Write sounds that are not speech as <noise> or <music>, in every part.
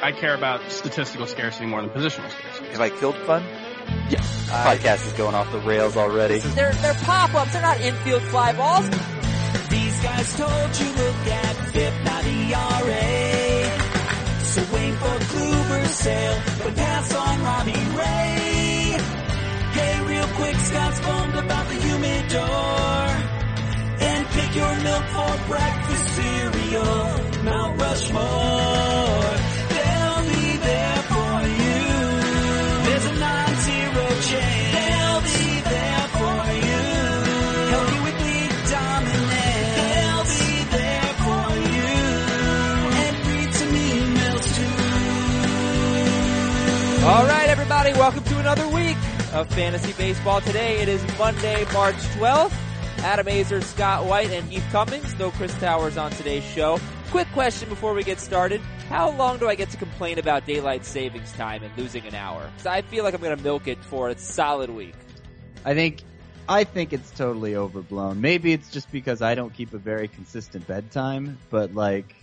I care about statistical scarcity more than positional scarcity. Have I killed fun? Yeah. Podcast is going off the rails already. They're, they're pop-ups, they're not infield fly balls. These guys told you look at FIP, not ERA. So wait for Kluber's sale, but pass on Robbie Ray. Hey, real quick, Scott's bummed about the humidor. And pick your milk for breakfast cereal, Mount Rushmore. All right, everybody, welcome to another week of Fantasy Baseball. Today it is Monday, March 12th. Adam Aizer, Scott White, and Heath Cummings. No Chris Towers on today's show. Quick question before we get started. How long do I get to complain about daylight savings time and losing an hour? I feel like I'm going to milk it for a solid week. I think I think it's totally overblown. Maybe it's just because I don't keep a very consistent bedtime, but like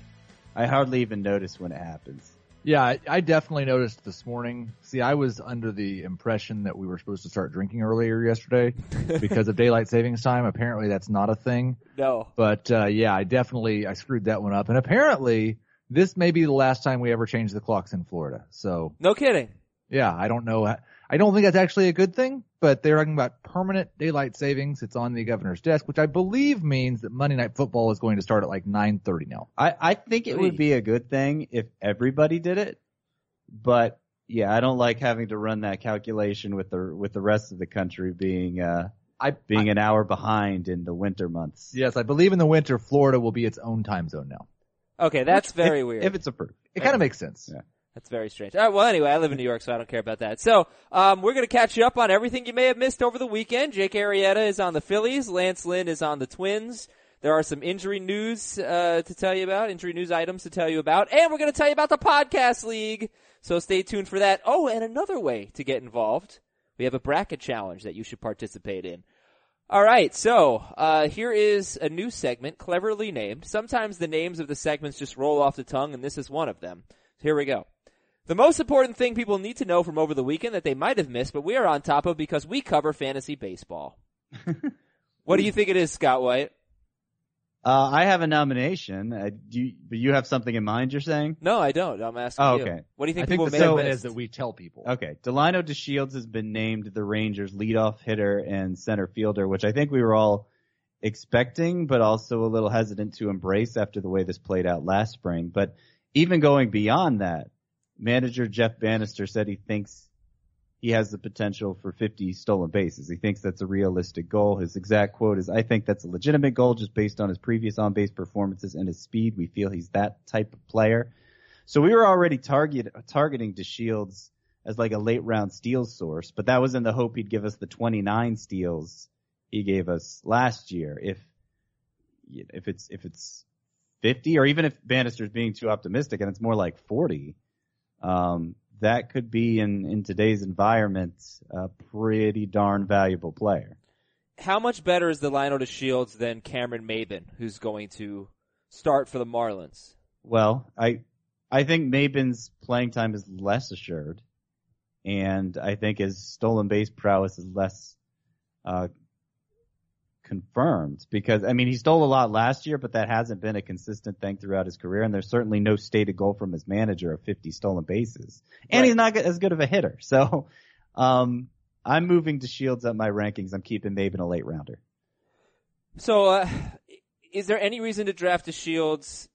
I hardly even notice when it happens. Yeah, I, I definitely noticed this morning. See, I was under the impression that we were supposed to start drinking earlier yesterday <laughs> because of daylight savings time. Apparently, that's not a thing. No. But uh, yeah, I definitely I screwed that one up. And apparently, this may be the last time we ever change the clocks in Florida. So No kidding. yeah, I don't know. How- I don't think that's actually a good thing. But they're talking about permanent daylight savings. It's on the governor's desk, which I believe means that Monday Night Football is going to start at like 9:30 now. I, I think it would be a good thing if everybody did it, but yeah, I don't like having to run that calculation with the with the rest of the country being uh I being an hour behind in the winter months. Yes, I believe in the winter, Florida will be its own time zone now. Okay, that's very if, weird. If it's approved. It kind of makes sense. Yeah. That's very strange. All right, well, anyway, I live in New York, so I don't care about that. So, um, we're going to catch you up on everything you may have missed over the weekend. Jake Arrieta is on the Phillies. Lance Lynn is on the Twins. There are some injury news uh, to tell you about, injury news items to tell you about, and we're going to tell you about the podcast league. So stay tuned for that. Oh, and another way to get involved, we have a bracket challenge that you should participate in. All right, so uh, here is a new segment, cleverly named. Sometimes the names of the segments just roll off the tongue, and this is one of them. Here we go. The most important thing people need to know from over the weekend that they might have missed, but we are on top of because we cover fantasy baseball. <laughs> what do you think it is, Scott White? Uh, I have a nomination. Uh, do you, but you have something in mind? You're saying? No, I don't. I'm asking Oh, you. okay. What do you think I think people the may have missed? is that we tell people. Okay, Delino DeShields has been named the Rangers leadoff hitter and center fielder, which I think we were all expecting, but also a little hesitant to embrace after the way this played out last spring. But even going beyond that, manager Jeff Banister said he thinks he has the potential for 50 stolen bases. He thinks that's a realistic goal. His exact quote is, I think that's a legitimate goal just based on his previous on-base performances and his speed. We feel he's that type of player. So we were already target, targeting DeShields as like a late round steal source, but that was in the hope he'd give us the 29 steals he gave us last year. If, if it's, if it's 50 or even if Banister's being too optimistic and it's more like 40, um, that could be in, in today's environment a pretty darn valuable player. How much better is Delino DeShields than Cameron Maybin, who's going to start for the Marlins? Well, I I think Maybin's playing time is less assured, and I think his stolen base prowess is less uh, confirmed because I mean he stole a lot last year, but that hasn't been a consistent thing throughout his career, and there's certainly no stated goal from his manager of 50 stolen bases, and Right. he's not as good of a hitter. So, um, I'm moving DeShields up my rankings. I'm keeping Maybin a late rounder. So, uh, is there any reason to draft DeShields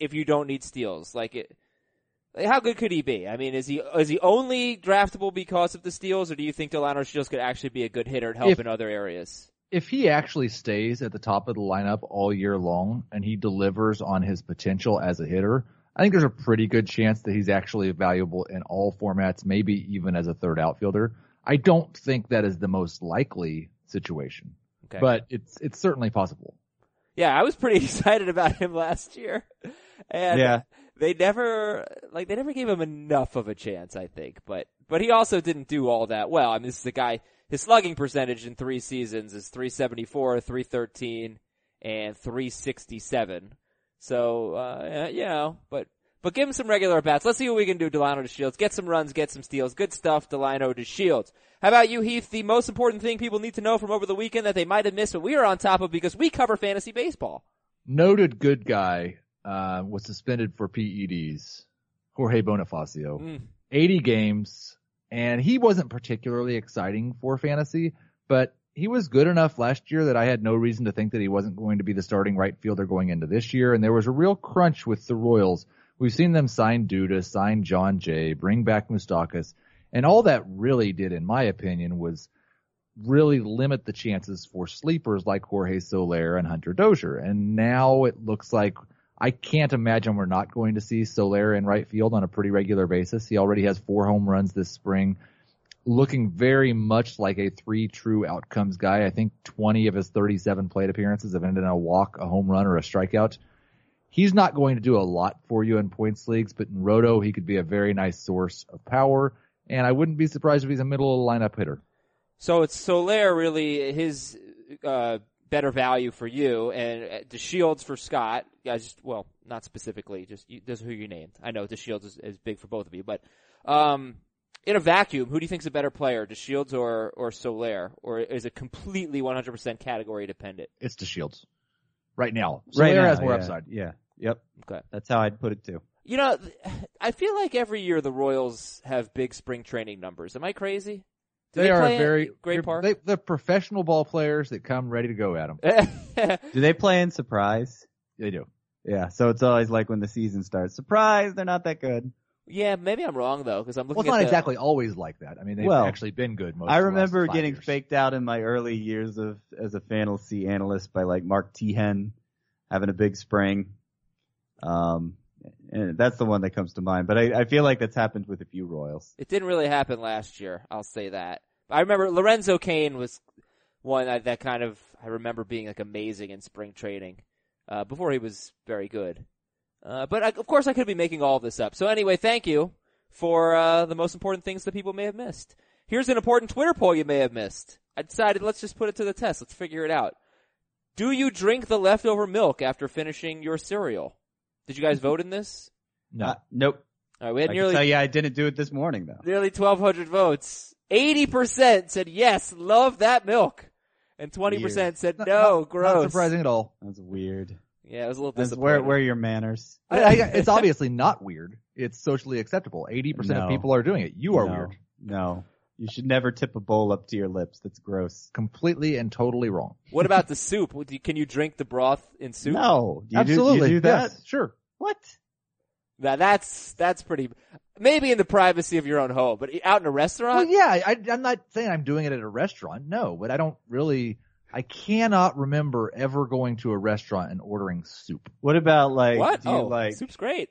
if you don't need steals? Like, it, like, how good could he be? I mean, is he is he only draftable because of the steals, or do you think Delino Shields could actually be a good hitter and help If- in other areas? If he actually stays at the top of the lineup all year long and he delivers on his potential as a hitter, I think there's a pretty good chance that he's actually valuable in all formats, maybe even as a third outfielder. I don't think that is the most likely situation, Okay. but it's it's certainly possible. yeah, I was pretty <laughs> excited about him last year, and Yeah. they never like they never gave him enough of a chance. I think, but but he also didn't do all that well. I mean, this is the guy. His slugging percentage in three seasons is 374, 313, and 367. So, uh, you know, but, But give him some regular bats. Let's see what we can do, Delino DeShields. Get some runs, get some steals. Good stuff, Delino DeShields. How about you, Heath? The most important thing people need to know from over the weekend that they might have missed, but we are on top of because we cover fantasy baseball. Noted good guy uh, was suspended for PEDs. Jorge Bonifacio, Mm. 80 games, and he wasn't particularly exciting for fantasy, but he was good enough last year that I had no reason to think that he wasn't going to be the starting right fielder going into this year. And there was a real crunch with the Royals. We've seen them sign Duda, sign Jon Jay, bring back Moustakas, and all that really did, in my opinion, was really limit the chances for sleepers like Jorge Soler and Hunter Dozier. And now it looks like I can't imagine we're not going to see Soler in right field on a pretty regular basis. He already has four home runs this spring, looking very much like a three true outcomes guy. I think 20 of his 37 plate appearances have ended in a walk, a home run, or a strikeout. He's not going to do a lot for you in points leagues, but in Roto, he could be a very nice source of power. And I wouldn't be surprised if he's a middle of the lineup hitter. So it's Soler really his uh, better value for you, and uh, DeShields for Scott. Guys, just well, not specifically, just you, this is who you named. I know DeShields is, is big for both of you, but um, in a vacuum, who do you think is a better player, DeShields or or Soler, or is it completely 100% category dependent? It's DeShields. Right now. right Soler now, has more yeah, upside. Yeah. Yep. Okay. That's how I'd put it too. You know, <sighs> I feel like every year the Royals have big spring training numbers. Am I crazy? Do They, are play very Great they're- Park. They, they're professional ball players that come ready to go at them. <laughs> Do they play in surprise? They do. Yeah. So it's always like when the season starts, surprise, they're not that good. yeah, maybe I'm wrong though, because I'm looking. Well, looking it's not the, exactly always like that. I mean, they've Well, actually been good most. I of the last remember five getting years. faked out in my early years of as a fantasy analyst by like Mark Teahen having a big spring. Um, and that's the one that comes to mind. But I, I feel like that's happened with a few Royals. It didn't really happen last year. I'll say that. I remember Lorenzo Cain was one that, that kind of I remember being like amazing in spring training uh, before he was very good. Uh, but I, of course, I could be making all this up. So anyway, thank you for uh, the most important things that people may have missed. Here's an important Twitter poll you may have missed. I decided let's just put it to the test. Let's figure it out. Do you drink the leftover milk after finishing your cereal? Did you guys vote in this? No. Uh, nope. All right, we I had can nearly tell you I didn't do it this morning though. nearly 1,200 votes. 80% said yes, love that milk. And 20% said no, not- gross. Not surprising at all. That's weird. Yeah, it was a little That's disappointing. where where are your manners? I, I, it's obviously not weird. It's socially acceptable. 80% No. of people are doing it. You are No, weird. No. You should never tip a bowl up to your lips. That's gross. Completely and totally wrong. What about the <laughs> soup? Can you drink the broth in soup? No. Do you do- Absolutely. you do that? Yes, sure. What? Now that's, that's pretty, maybe in the privacy of your own home, but out in a Well, restaurant? yeah, I, I'm not saying I'm doing it at a restaurant. No, but I don't really. I cannot remember ever going to a restaurant and ordering soup. What about like what? do you Oh, like soup's great.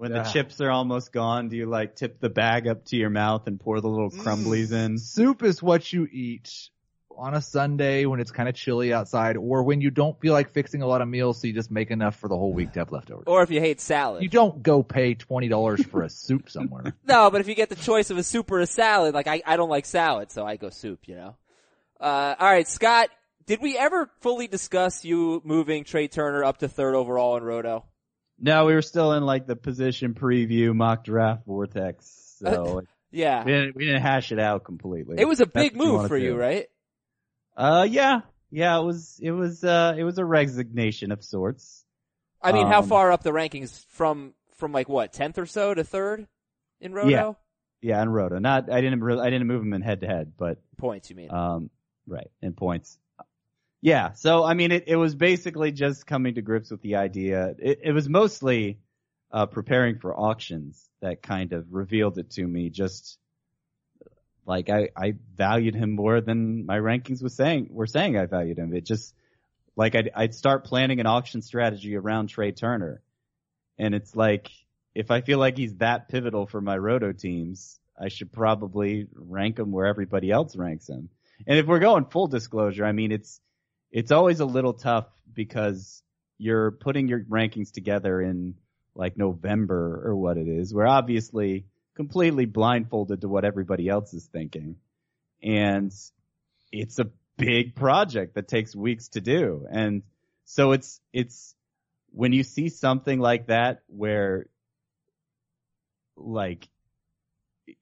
When Yeah. the chips are almost gone, do you like tip the bag up to your mouth and pour the little crumblies in? Soup is what you eat on a Sunday when it's kind of chilly outside, or when you don't feel like fixing a lot of meals, so you just make enough for the whole week to have leftovers. Or if you hate salad. You don't go pay twenty dollars for a soup somewhere. <laughs> No, but if you get the choice of a soup or a salad, like I, I don't like salad, so I go soup, you know? Uh, alright, Scott, did we ever fully discuss you moving Trea Turner up to third overall in Roto? No, we were still in like the position preview mock draft vortex. So Yeah. we didn't we didn't hash it out completely. It was a big you move wanna for you, right? Uh yeah. Yeah, it was it was uh it was a resignation of sorts. I mean, how Um, far up the rankings from, from like what, 10th or so to third in Roto? Yeah. Yeah, and Roto. Not I didn't really I didn't move them in head to head, but Points, you mean. Um, right, in points. Yeah, so I mean, it, it was basically just coming to grips with the idea. It, it was mostly uh, preparing for auctions that kind of revealed it to me. Just like I, I valued him more than my rankings was saying were saying I valued him. It just like I'd, I'd start planning an auction strategy around Trea Turner, and it's like if I feel like he's that pivotal for my roto teams, I should probably rank him where everybody else ranks him. And if we're going full disclosure, I mean it's it's always a little tough because you're putting your rankings together in like November or what it is. We're obviously completely blindfolded to what everybody else is thinking. And it's a big project that takes weeks to do. And so it's, it's when you see something like that where like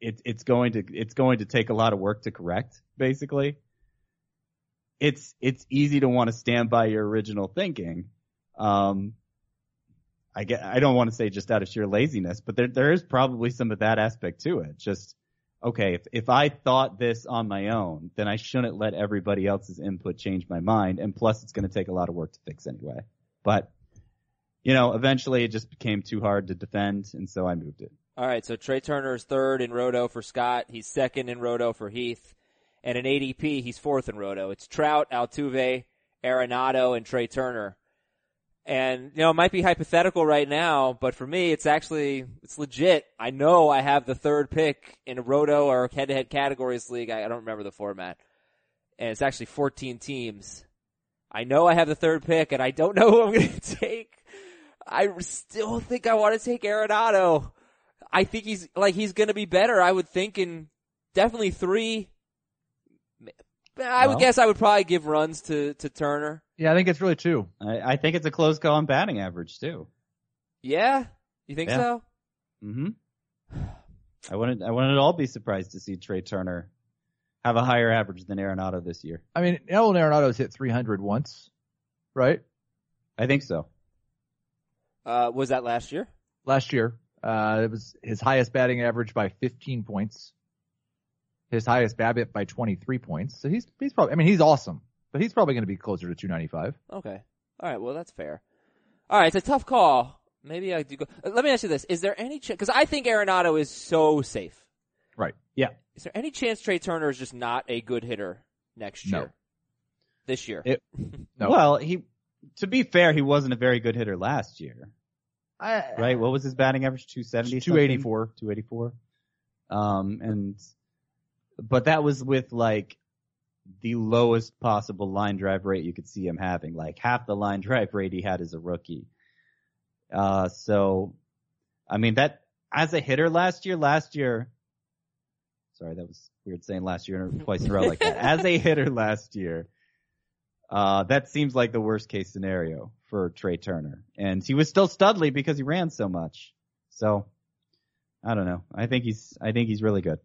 it, it's going to it's going to take a lot of work to correct. Basically, it's it's easy to want to stand by your original thinking. Um, I get I don't want to say just out of sheer laziness, but there there is probably some of that aspect to it. Just okay, if if I thought this on my own, then I shouldn't let everybody else's input change my mind. And plus, it's going to take a lot of work to fix anyway. But you know, eventually it just became too hard to defend, and so I moved it. All right, so Trea Turner is third in Roto for Scott. He's second in Roto for Heath. And in ADP, he's fourth in Roto. It's Trout, Altuve, Arenado, and Trea Turner. And, you know, it might be hypothetical right now, but for me, it's actually, it's legit. I know I have the third pick in a Roto or head-to-head categories league. I, I don't remember the format. And it's actually 14 teams. I know I have the third pick and I don't <laughs> know who I'm going to take. I still think I want to take Arenado. I think he's like he's going to be better. I would think in definitely three. I would Well. guess I would probably give runs to to Turner. Yeah, I think it's really two. I, I think it's a close call on batting average too. Yeah, you think Yeah. so? hmm I wouldn't I wouldn't at all be surprised to see Trea Turner have a higher average than Arenado this year. I mean, Nolan Arenado's hit 300 once, right? I think so. Uh, was that last year? Last year, uh, it was his highest batting average by 15 points. His highest BABIP by 23 points. So he's he's probably. I mean, he's awesome, but he's probably going to be closer to 295. Okay. All right. Well, that's fair. All right. It's a tough call. Maybe I do go. uh, Let me ask you this: Is there any chance? Because I think Arenado is so safe. Right. Yeah. Is there any chance Trea Turner is just not a good hitter next No. year? This year. It- <laughs> No. Well, he to be fair, he wasn't a very good hitter last year, I, right? What was his batting average? 270 284. 284. Um and but that was with like the lowest possible line drive rate you could see him having, like half the line <laughs> drive rate he had as a rookie. Uh so I mean that as a hitter last year, last year sorry, that was weird saying last year twice in a row like that. As a hitter last year, uh, that seems like the worst case scenario for Trea Turner. And he was still Studley because he ran so much. So, I don't know. I think he's, I think he's really good.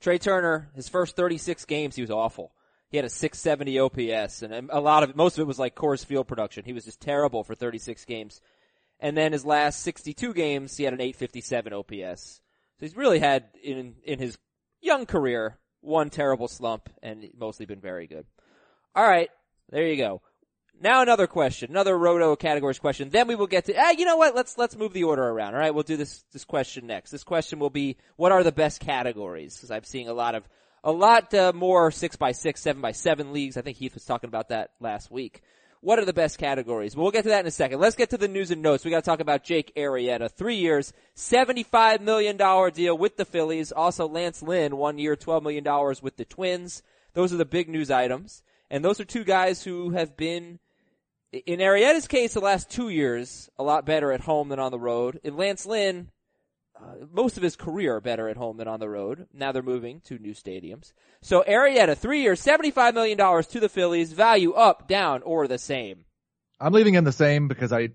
Trea Turner, his first 36 games, he was awful. He had a 670 OPS, and a lot of most of it was like Coors Field production. He was just terrible for 36 games. And then his last 62 games, he had an 857 OPS. So he's really had in in his young career one terrible slump, and mostly been very good. All right, there you go. Now another question, another Roto categories question. Then we will get to. Ah, you know what? Let's let's move the order around. All right, we'll do this this question next. This question will be what are the best categories? Because I'm seeing a lot of a lot uh, more six by six, seven by seven leagues. I think Heath was talking about that last week. What are the best categories? Well, we'll get to that in a second. Let's get to the news and notes. We got to talk about Jake Arrieta. Three years, $75 million deal with the Phillies. Also Lance Lynn, one year, $12 million with the Twins. Those are the big news items. And those are two guys who have been, in Arrieta's case, the last two years, a lot better at home than on the road. In Lance Lynn, uh, most of his career better at home than on the road. Now they're moving to new stadiums. So Arrieta, three years, $75 million to the Phillies, value up, down, or the same. I'm leaving him the same because I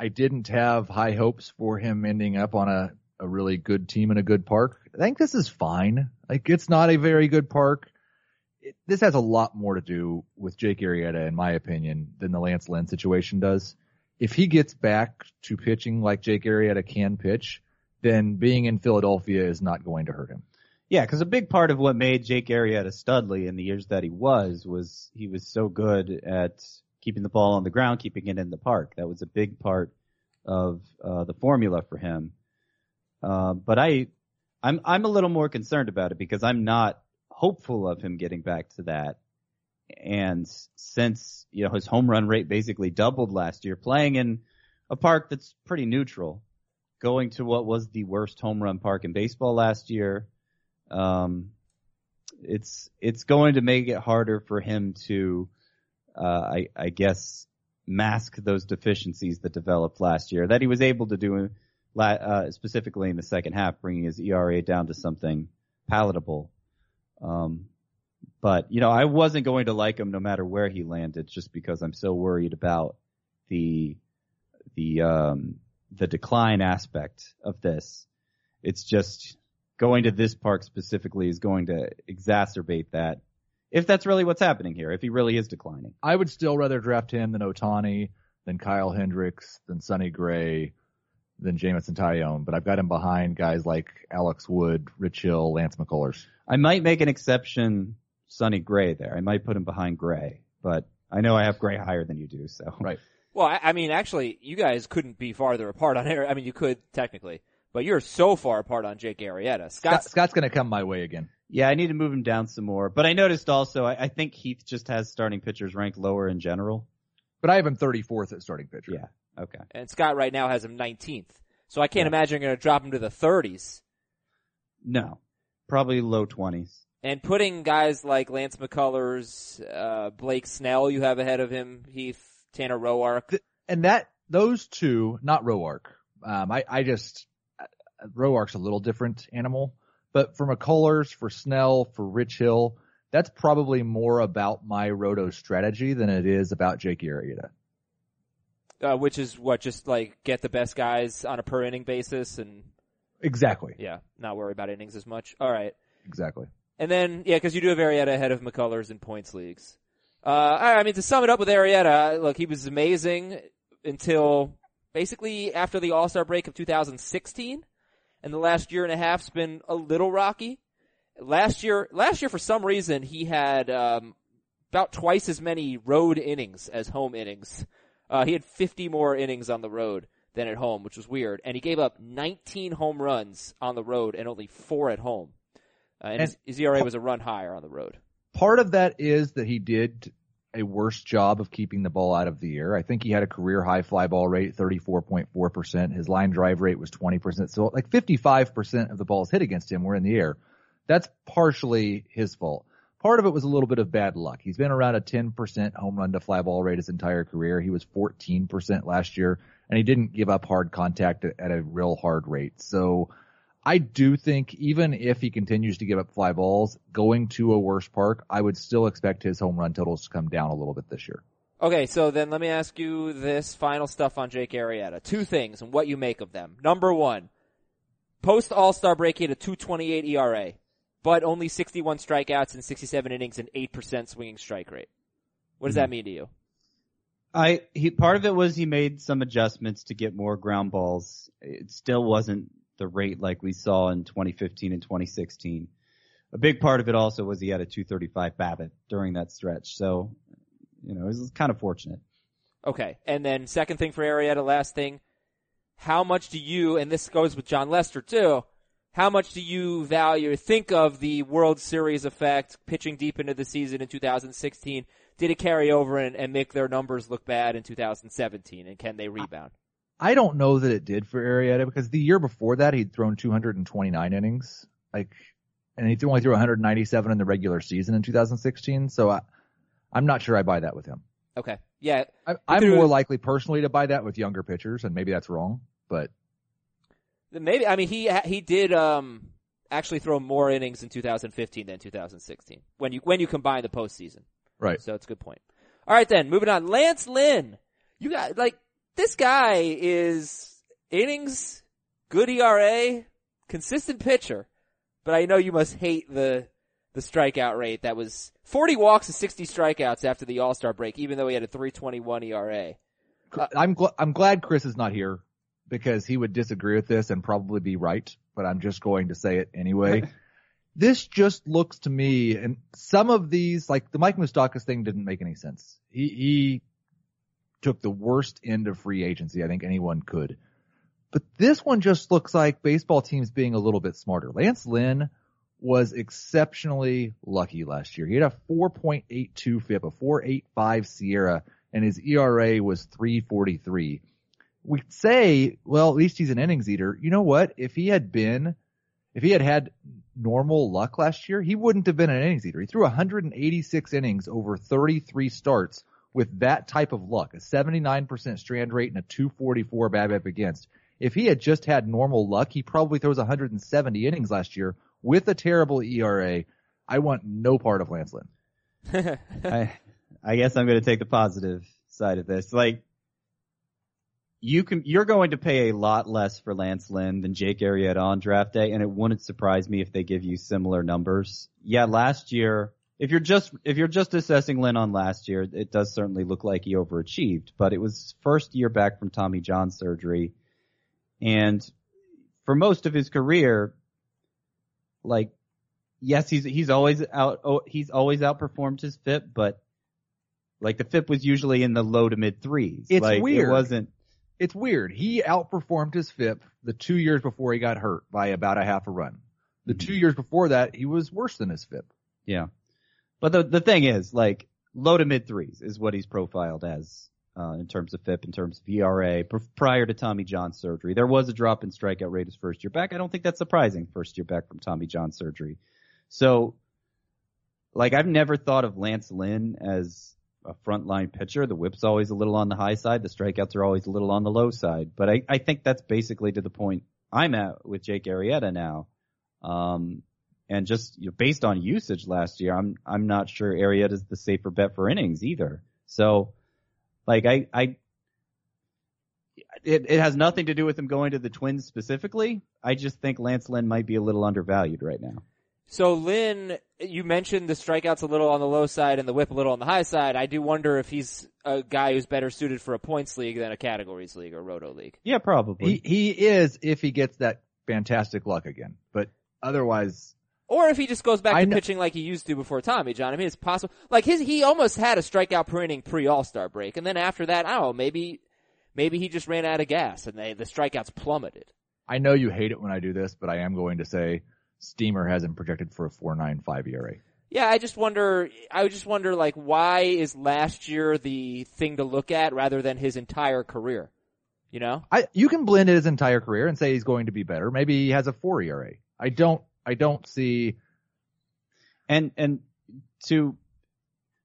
I didn't have high hopes for him ending up on a, a really good team in a good park. I think this is fine. Like it's not a very good park. It, this has a lot more to do with Jake Arrieta, in my opinion, than the Lance Lynn situation does. If he gets back to pitching like Jake Arrieta can pitch, then being in Philadelphia is not going to hurt him. Yeah, because a big part of what made Jake Arrieta Studley in the years that he was was he was so good at keeping the ball on the ground, keeping it in the park. That was a big part of uh, the formula for him. Uh, but I, I'm I'm a little more concerned about it because I'm not hopeful of him getting back to that. And since you know his home run rate basically doubled last year, playing in a park that's pretty neutral, going to what was the worst home run park in baseball last year, um, it's it's going to make it harder for him to, uh, I, I guess, mask those deficiencies that developed last year that he was able to do, uh, specifically in the second half, bringing his ERA down to something palatable. Um, but you know, I wasn't going to like him no matter where he landed, just because I'm so worried about the the um, the decline aspect of this. It's just going to this park specifically is going to exacerbate that. If that's really what's happening here, if he really is declining. I would still rather draft him than Ohtani, than Kyle Hendricks, than Sonny Gray, than Jameson Taillon, but I've got him behind guys like Alex Wood, Rich Hill, Lance McCullers. I might make an exception, Sonny Gray there. I might put him behind Gray, but I know I have Gray higher than you do, so. Right. Well, I, I mean, actually, you guys couldn't be farther apart on Ari- I mean, you could technically, but you're so far apart on Jake Arrieta. Scott, Scott's Scott's going to come my way again. Yeah, I need to move him down some more. But I noticed also, I, I think Heath just has starting pitchers ranked lower in general. But I have him 34th at starting pitcher. Yeah. Okay. and Scott right now has him 19th. So I can't Yeah. imagine you're going to drop him to the 30s. No. Probably low 20s. And putting guys like Lance McCullers, uh, Blake Snell, you have ahead of him, Heath, Tanner Roark. And that, those two, not Roark. Um, I, I just, uh, Roark's a little different animal, but for McCullers, for Snell, for Rich Hill, that's probably more about my roto strategy than it is about Jake Arrieta. Uh, which is what, just like get the best guys on a per inning basis and Exactly. yeah, not worry about innings as much. All right. Exactly. And then, yeah, because you do have Arrieta ahead of McCullers in points leagues. Uh, I mean, to sum it up with Arrieta, look, he was amazing until basically after the All-Star break of 2016. And the last year and a half's been a little rocky. Last year, last year for some reason, he had, um, about twice as many road innings as home innings. Uh, he had 50 more innings on the road than at home, which was weird. And he gave up 19 home runs on the road and only four at home. Uh, and, And- his, his ERA was a run higher on the road. Part of that is that he did a worse job of keeping the ball out of the air. I think he had a career high fly ball rate, 34.4%. His line drive rate was 20%. So like 55% of the balls hit against him were in the air. That's partially his fault. Part of it was a little bit of bad luck. He's been around a 10% home run to fly ball rate his entire career. He was 14% last year and he didn't give up hard contact at a real hard rate. So I do think even if he continues to give up fly balls, going to a worse park, I would still expect his home run totals to come down a little bit this year. Okay, so then let me ask you this final stuff on Jake Arrieta. Two things and what you make of them. Number one, post All-Star break he had a 228 ERA, but only 61 strikeouts in 67 innings and 8% swinging strike rate. What does that hmm. mean to you? I he part of it was he made some adjustments to get more ground balls. It still wasn't the rate like we saw in 2015 and 2016. A big part of it also was he had a 235 BABIP during that stretch. So, you know, it was kind of fortunate. Okay, and then second thing for Arrieta, last thing, how much do you, and this goes with Jon Lester too, how much do you value, think of the World Series effect, pitching deep into the season in 2016? Did it carry over and, and make their numbers look bad in 2017, and can they rebound? I don't know that it did for Arrieta because the year before that he'd thrown 229 innings, like, and he only threw 197 in the regular season in 2016. So I, I'm not sure I buy that with him. Okay, yeah, I, I'm threw- more likely personally to buy that with younger pitchers, and maybe that's wrong, but maybe. I mean, he he did um actually throw more innings in 2015 than 2016 when you when you combine the postseason. right. So it's a good point. All right then, moving on. Lance Lynn. You got like this guy is innings, good ERA, consistent pitcher. But I know you must hate the the strikeout rate. That was 40 walks and 60 strikeouts after the All-Star break, even though he had a 321 ERA. I'm gl- I'm glad Chris is not here because he would disagree with this and probably be right, but I'm just going to say it anyway. <laughs> this just looks to me, and some of these, like the Mike Moustakas thing didn't make any sense. He, he took the worst end of free agency I think anyone could. But this one just looks like baseball teams being a little bit smarter. Lance Lynn was exceptionally lucky last year. He had a 4.82 FIP, a 4.85 SIERA, and his ERA was 343. We say, well, at least he's an innings eater. You know what? If he had been, if he had had normal luck last year, he wouldn't have been an innings eater. He threw 186 innings over 33 starts with that type of luck, a 79% strand rate and a 244 BABIP against. If he had just had normal luck, he probably throws 170 innings last year with a terrible ERA. I want no part of Lance Lynn. <laughs> I, I guess I'm going to take the positive side of this. Like, you can you're going to pay a lot less for Lance Lynn than Jake Arrieta on draft day, and it wouldn't surprise me if they give you similar numbers. Yeah, last year, if you're just if you're just assessing Lynn on last year, it does certainly look like he overachieved, but it was first year back from Tommy John surgery, and for most of his career, like yes, he's he's always out oh, he's always outperformed his FIP, but like the FIP was usually in the low to mid threes. It's like, weird. It wasn't. It's weird. He outperformed his FIP the two years before he got hurt by about a half a run. The Mm-hmm. two years before that, he was worse than his FIP. Yeah. But the the thing is, like, low to mid threes is what he's profiled as uh, in terms of FIP, in terms of ERA. Pr- prior to Tommy John surgery, there was a drop in strikeout rate his first year back. I don't think that's surprising. First year back from Tommy John surgery, so like I've never thought of Lance Lynn as a frontline pitcher. The whip's always a little on the high side. The strikeouts are always a little on the low side. But I, I think that's basically to the point I'm at with Jake Arrieta now. Um, and just you know, based on usage last year, I'm I'm not sure Arrieta is the safer bet for innings either. So, like I I, it it has nothing to do with him going to the Twins specifically. I just think Lance Lynn might be a little undervalued right now. So Lynn, you mentioned the strikeouts a little on the low side and the whip a little on the high side. I do wonder if he's a guy who's better suited for a points league than a categories league or roto league. Yeah, probably. He he is if he gets that fantastic luck again. But otherwise, Or if he just goes back I to kn- pitching like he used to before Tommy John. I mean, it's possible. Like his, he almost had a strikeout per inning pre All Star break, and then after that, I don't know, maybe, maybe he just ran out of gas and they, the strikeouts plummeted. I know you hate it when I do this, but I am going to say Steamer has him projected for a 4.95 ERA. Yeah, I just wonder. I just wonder, like, why is last year the thing to look at rather than his entire career? You know? I you can blend his entire career and say he's going to be better. Maybe he has a 4 ERA. I don't I don't see and and to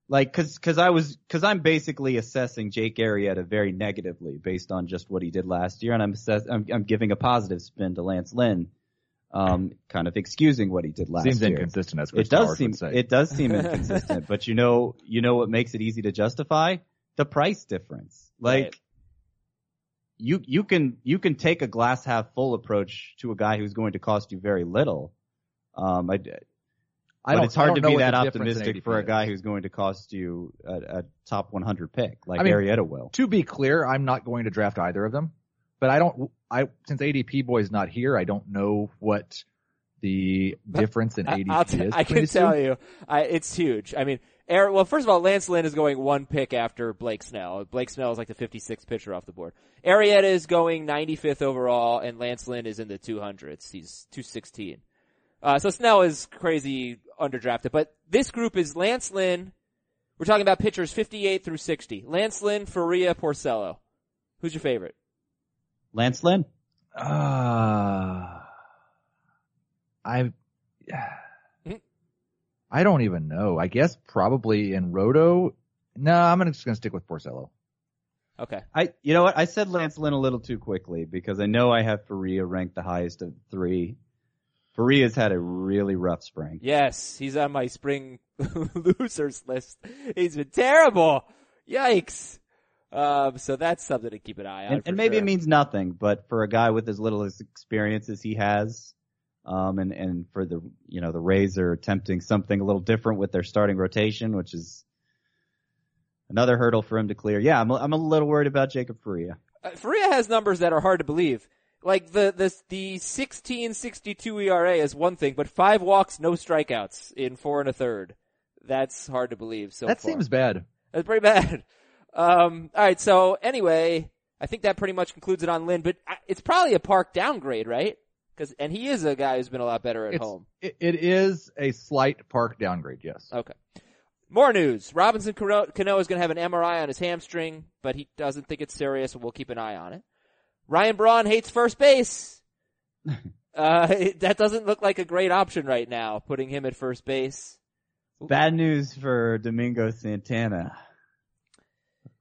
like cause cause I was cause I'm basically assessing Jake Arrieta very negatively based on just what he did last year and I'm assess I'm, I'm giving a positive spin to Lance Lynn um kind of excusing what he did last seems year. Seems inconsistent as Chris It does Towers seem would say. it does seem <laughs> inconsistent, but you know you know what makes it easy to justify the price difference. Like Right. you you can you can take a glass half full approach to a guy who's going to cost you very little. Um, I, I but it's hard to be that the difference in optimistic for a is. guy who's going to cost you a, a top 100 pick like I mean, Arrieta will. To be clear, I'm not going to draft either of them, but I don't. I since ADP boy is not here, I don't know what the difference in ADP I'll t- is. I can two. tell you, I, it's huge. I mean, Aaron, well, first of all, Lance Lynn is going one pick after Blake Snell. Blake Snell is like the 56th pitcher off the board. Arrieta is going 95th overall, and Lance Lynn is in the 200s. He's 216. Uh, so Snell is crazy underdrafted, but this group is Lance Lynn. We're talking about pitchers 58 through 60. Lance Lynn, Faria, Porcello. Who's your favorite? Lance Lynn. Uh, I, I don't even know. I guess probably in Roto. No, I'm just gonna stick with Porcello. Okay. I, you know what? I said Lance Lynn a little too quickly because I know I have Faria ranked the highest of three. Faria's had a really rough spring. Yes, he's on my spring <laughs> losers list. He's been terrible. Yikes. Um, so that's something to keep an eye on. and, and maybe sure. it means nothing, but for a guy with as little as experience as he has, um, and and for the you know the Rays are attempting something a little different with their starting rotation, which is another hurdle for him to clear. Yeah, I'm a, I'm a little worried about Jacob Faria. Uh, Faria has numbers that are hard to believe. Like the the the sixteen sixty two ERA is one thing, but five walks, no strikeouts in four and a third. That's hard to believe. So that far. seems bad. That's pretty bad. <laughs> Um, all right. So anyway, I think that pretty much concludes it on Lynn. But it's probably a Park downgrade, right? Because and he is a guy who's been a lot better at It's, home. it, it is a slight park downgrade. Yes. Okay. More news. Robinson Cano Cano is going to have an MRI on his hamstring, but he doesn't think it's serious, and we'll keep an eye on it. Ryan Braun hates first base. <laughs> uh, it- <laughs> that doesn't look like a great option right now, putting him at first base. Bad news for Domingo Santana.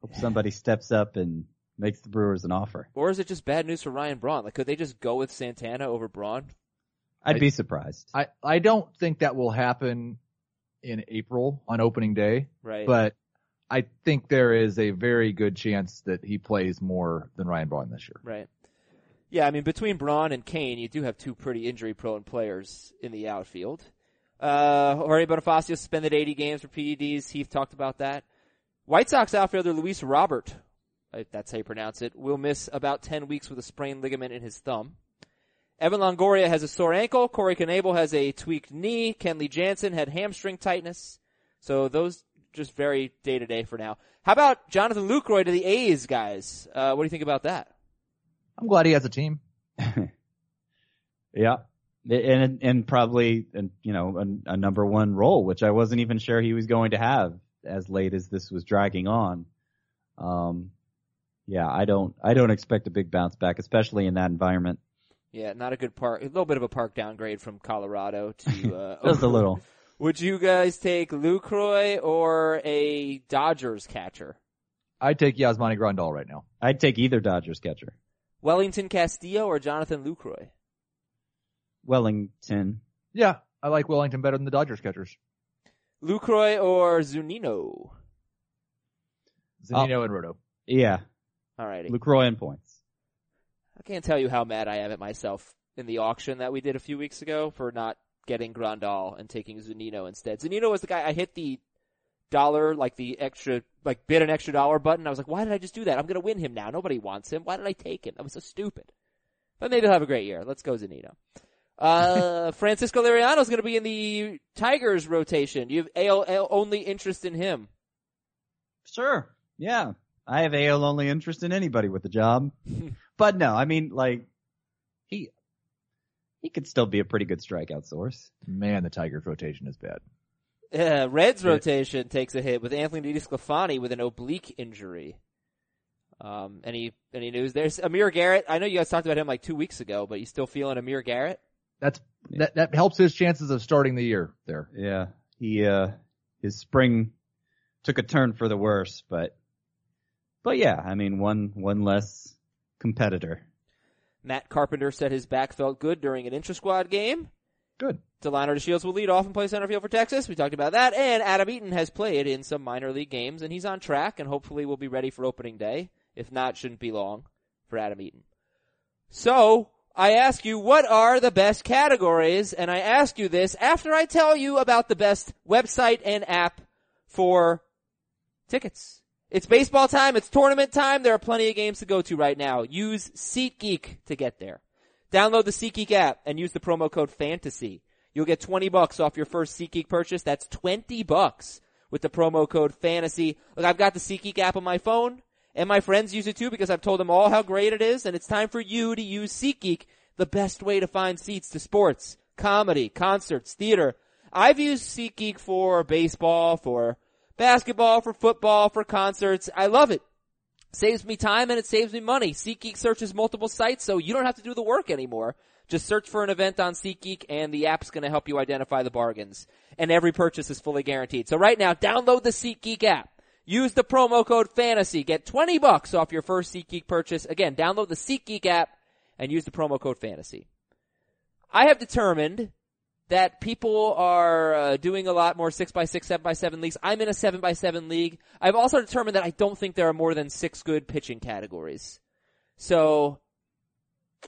Hope somebody steps up and makes the Brewers an offer. Or is it just bad news for Ryan Braun? Like, could they just go with Santana over Braun? I'd I- be surprised. I, I don't think that will happen in April on opening day, Right. but I think there is a very good chance that he plays more than Ryan Braun this year. Right. Yeah, I mean, between Braun and Cain, you do have two pretty injury-prone players in the outfield. Uh, Jorge Bonifacio suspended 80 games for PEDs. Heath talked about that. White Sox outfielder Luis Robert, if that's how you pronounce it, will miss about 10 weeks with a sprained ligament in his thumb. Evan Longoria has a sore ankle. Corey Knebel has a tweaked knee. Kenley Jansen had hamstring tightness. So those just very day to day for now. How about Jonathan Lucroy to the A's guys? Uh, what do you think about that? I'm glad he has a team. <laughs> Yeah. And, and probably, and, you know, a, a number one role, which I wasn't even sure he was going to have as late as this was dragging on. Um, yeah, I don't, I don't expect a big bounce back, especially in that environment. Yeah, not a good park. A little bit of a park downgrade from Colorado to. <laughs> Uh, Just a little. Would you guys take Lucroy or a Dodgers catcher? I'd take Yasmani Grandal right now. I'd take either Dodgers catcher. Wellington Castillo or Jonathan Lucroy? Wellington. Yeah, I like Wellington better than the Dodgers catchers. Lucroy or Zunino? Uh, Zunino and Roto. Yeah. Alrighty. Lucroy and points. I can't tell you how mad I am at myself in the auction that we did a few weeks ago for not getting Grandal and taking Zunino instead. Zunino was the guy I hit the dollar, like the extra, like bid an extra dollar button. I was like, why did I just do that? I'm gonna win him now. Nobody wants him. Why did I take him? That was so stupid. But maybe he'll have a great year. Let's go Zunino. Uh, Francisco is gonna be in the Tigers rotation. You have AL, AL only interest in him. Sure. Yeah. I have AL only interest in anybody with a job. <laughs> but no, I mean, like, he, he could still be a pretty good strikeout source. Man, the Tigers rotation is bad. Uh, Reds Yeah. rotation takes a hit with Anthony DiSclafani with an oblique injury. Um, any any news? There's Amir Garrett. I know you guys talked about him like two weeks ago, but you still feeling Amir Garrett? That's that that helps his chances of starting the year there. Yeah. He, uh, his spring took a turn for the worse, but, but yeah, I mean, one, one less competitor. Matt Carpenter said his back felt good during an intra squad game. Good. Delino DeShields will lead off and play center field for Texas. We talked about that. And Adam Eaton has played in some minor league games, and he's on track, and hopefully will be ready for opening day. If not, shouldn't be long for Adam Eaton. So, I ask you, what are the best categories? And I ask you this after I tell you about the best website and app for tickets. It's baseball time. It's tournament time. There are plenty of games to go to right now. Use SeatGeek to get there. Download the SeatGeek app and use the promo code FANTASY. You'll get 20 bucks off your first SeatGeek purchase. That's 20 bucks with the promo code FANTASY. Look, I've got the SeatGeek app on my phone and my friends use it too because I've told them all how great it is and it's time for you to use SeatGeek, the best way to find seats to sports, comedy, concerts, theater. I've used SeatGeek for baseball, for basketball, for football, for concerts. I love it. Saves me time and it saves me money. SeatGeek searches multiple sites so you don't have to do the work anymore. Just search for an event on SeatGeek and the app's to help you identify the bargains. And every purchase is fully guaranteed. So right now, download the SeatGeek app. Use the promo code FANTASY. Get 20 bucks off your first SeatGeek purchase. Again, download the SeatGeek app and use the promo code FANTASY. I have determined that people are uh, doing a lot more 6x6, 7x7 leagues. I'm in a 7x7 league. I've also determined that I don't think there are more than six good pitching categories. So,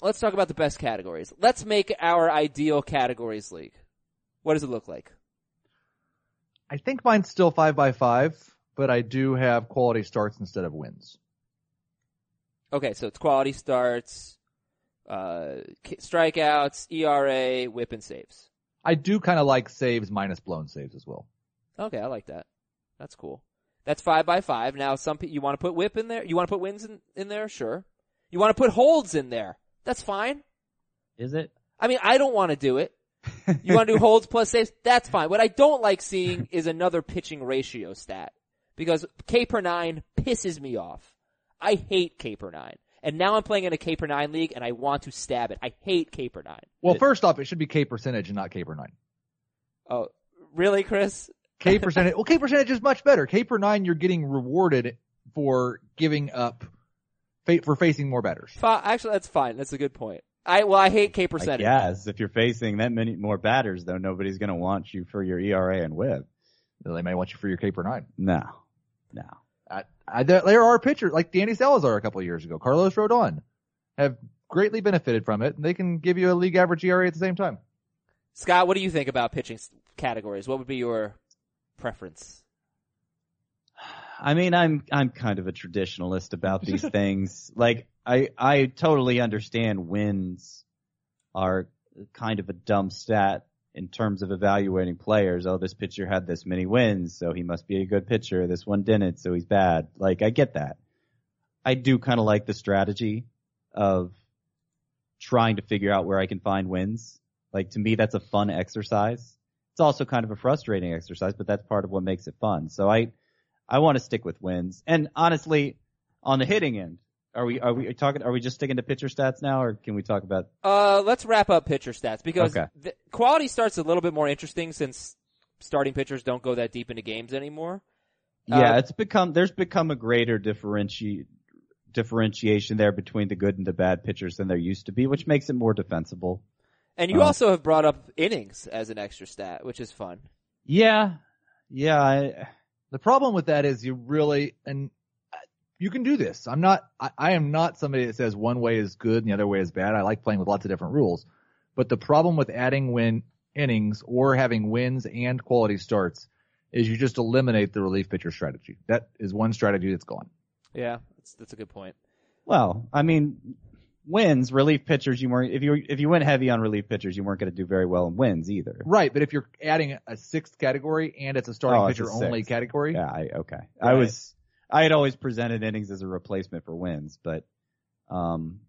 let's talk about the best categories. Let's make our ideal categories league. What does it look like? I think mine's still five by five, but I do have quality starts instead of wins. Okay, so it's quality starts, uh, strikeouts, ERA, whip and saves. I do kind of like saves minus blown saves as well. Okay, I like that. That's cool. That's five by five. Now, some you want to put whip in there? You want to put wins in, in there? Sure. You want to put holds in there? That's fine. Is it? I mean, I don't want to do it. You want to do <laughs> holds plus saves? That's fine. What I don't like seeing is another pitching ratio stat. Because K per nine pisses me off. I hate K per nine. And now I'm playing in a K per nine league and I want to stab it. I hate K per nine. Well, first off, it should be K percentage and not K per nine. Oh, really, Chris? K percentage. well, K percentage is much better. K per nine, you're getting rewarded for giving up, for facing more batters. Actually, that's fine. That's a good point. I, well, I hate K percentage. Yes, if you're facing that many more batters, though, nobody's going to want you for your ERA and WHIP. They may want you for your K per nine. No. No. I, I, there, there are pitchers like Danny Salazar a couple of years ago, Carlos Rodon, have greatly benefited from it, and they can give you a league average ERA at the same time. Scott, what do you think about pitching categories? What would be your preference? I mean, I'm I'm kind of a traditionalist about <laughs> these things. Like, I I totally understand wins are kind of a dumb stat in terms of evaluating players. Oh, this pitcher had this many wins, so he must be a good pitcher. This one didn't, so he's bad. Like, I get that. I do kind of like the strategy of trying to figure out where I can find wins. Like, to me, that's a fun exercise. It's also kind of a frustrating exercise, but that's part of what makes it fun. So I, I want to stick with wins. And honestly, on the hitting end, are we are we talking? Are we just sticking to pitcher stats now, or can we talk about? Uh, let's wrap up pitcher stats because Okay. the quality starts a little bit more interesting since starting pitchers don't go that deep into games anymore. Yeah, Uh, it's become there's become a greater differenti- differentiation there between the good and the bad pitchers than there used to be, which makes it more defensible. And you Uh, also have brought up innings as an extra stat, which is fun. Yeah, yeah. I, The problem with that is you really, and uh, you can do this. I'm not, I, I am not somebody that says one way is good and the other way is bad. I like playing with lots of different rules. But the problem with adding win innings or having wins and quality starts is you just eliminate the relief pitcher strategy. That is one strategy that's gone. Yeah, that's, that's a good point. well, I mean, wins relief pitchers. You weren't if you if you went heavy on relief pitchers, you weren't going to do very well in wins either. Right, but if you're adding a sixth category and it's a starting Oh, it's a pitcher only category, Yeah, I okay. I was I had always presented innings as a replacement for wins, but um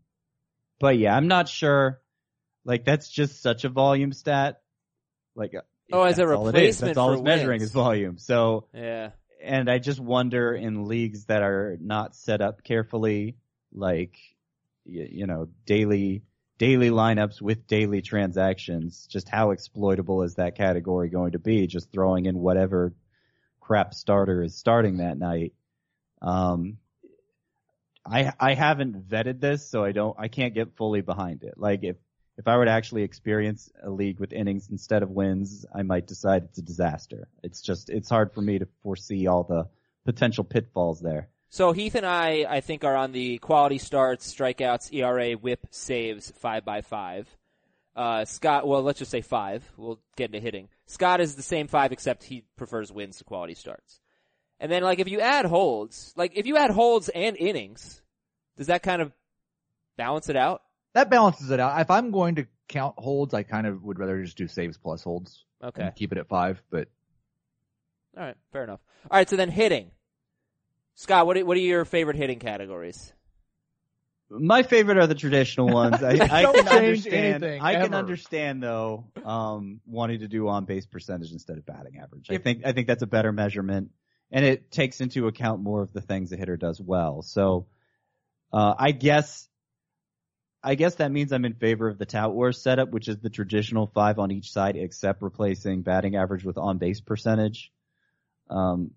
but yeah, I'm not sure like that's just such a volume stat. Like uh, Oh, as a replacement, all it is. replacement That's all for it's measuring is volume. So Yeah. and I just wonder in leagues that are not set up carefully like you, you know, daily daily lineups with daily transactions, just how exploitable is that category going to be? Just throwing in whatever crap starter is starting that night. Um, I I haven't vetted this, so I don't I can't get fully behind it. Like if if I were to actually experience a league with innings instead of wins, I might decide it's a disaster. It's just it's hard for me to foresee all the potential pitfalls there. So Heath and I, I think, are on the quality starts, strikeouts, ERA, WHIP, saves five by five. Uh, Scott, well, let's just say five. We'll get into hitting. Scott is the same five, except he prefers wins to quality starts. And then, like, if you add holds, like, if you add holds and innings, does that kind of balance it out? that balances it out. If I'm going to count holds, I kind of would rather just do saves plus holds. Okay. And keep it at five, but All right. Fair enough. All right. So then hitting. Scott, what are, what are your favorite hitting categories? My favorite are the traditional ones. I, <laughs> I Don't can change understand. anything, I can understand though, um, wanting to do on base percentage instead of batting average. I think I think that's a better measurement, and it takes into account more of the things a hitter does well. So, uh, I guess, I guess that means I'm in favor of the Tout Wars setup, which is the traditional five on each side, except replacing batting average with on base percentage. Um,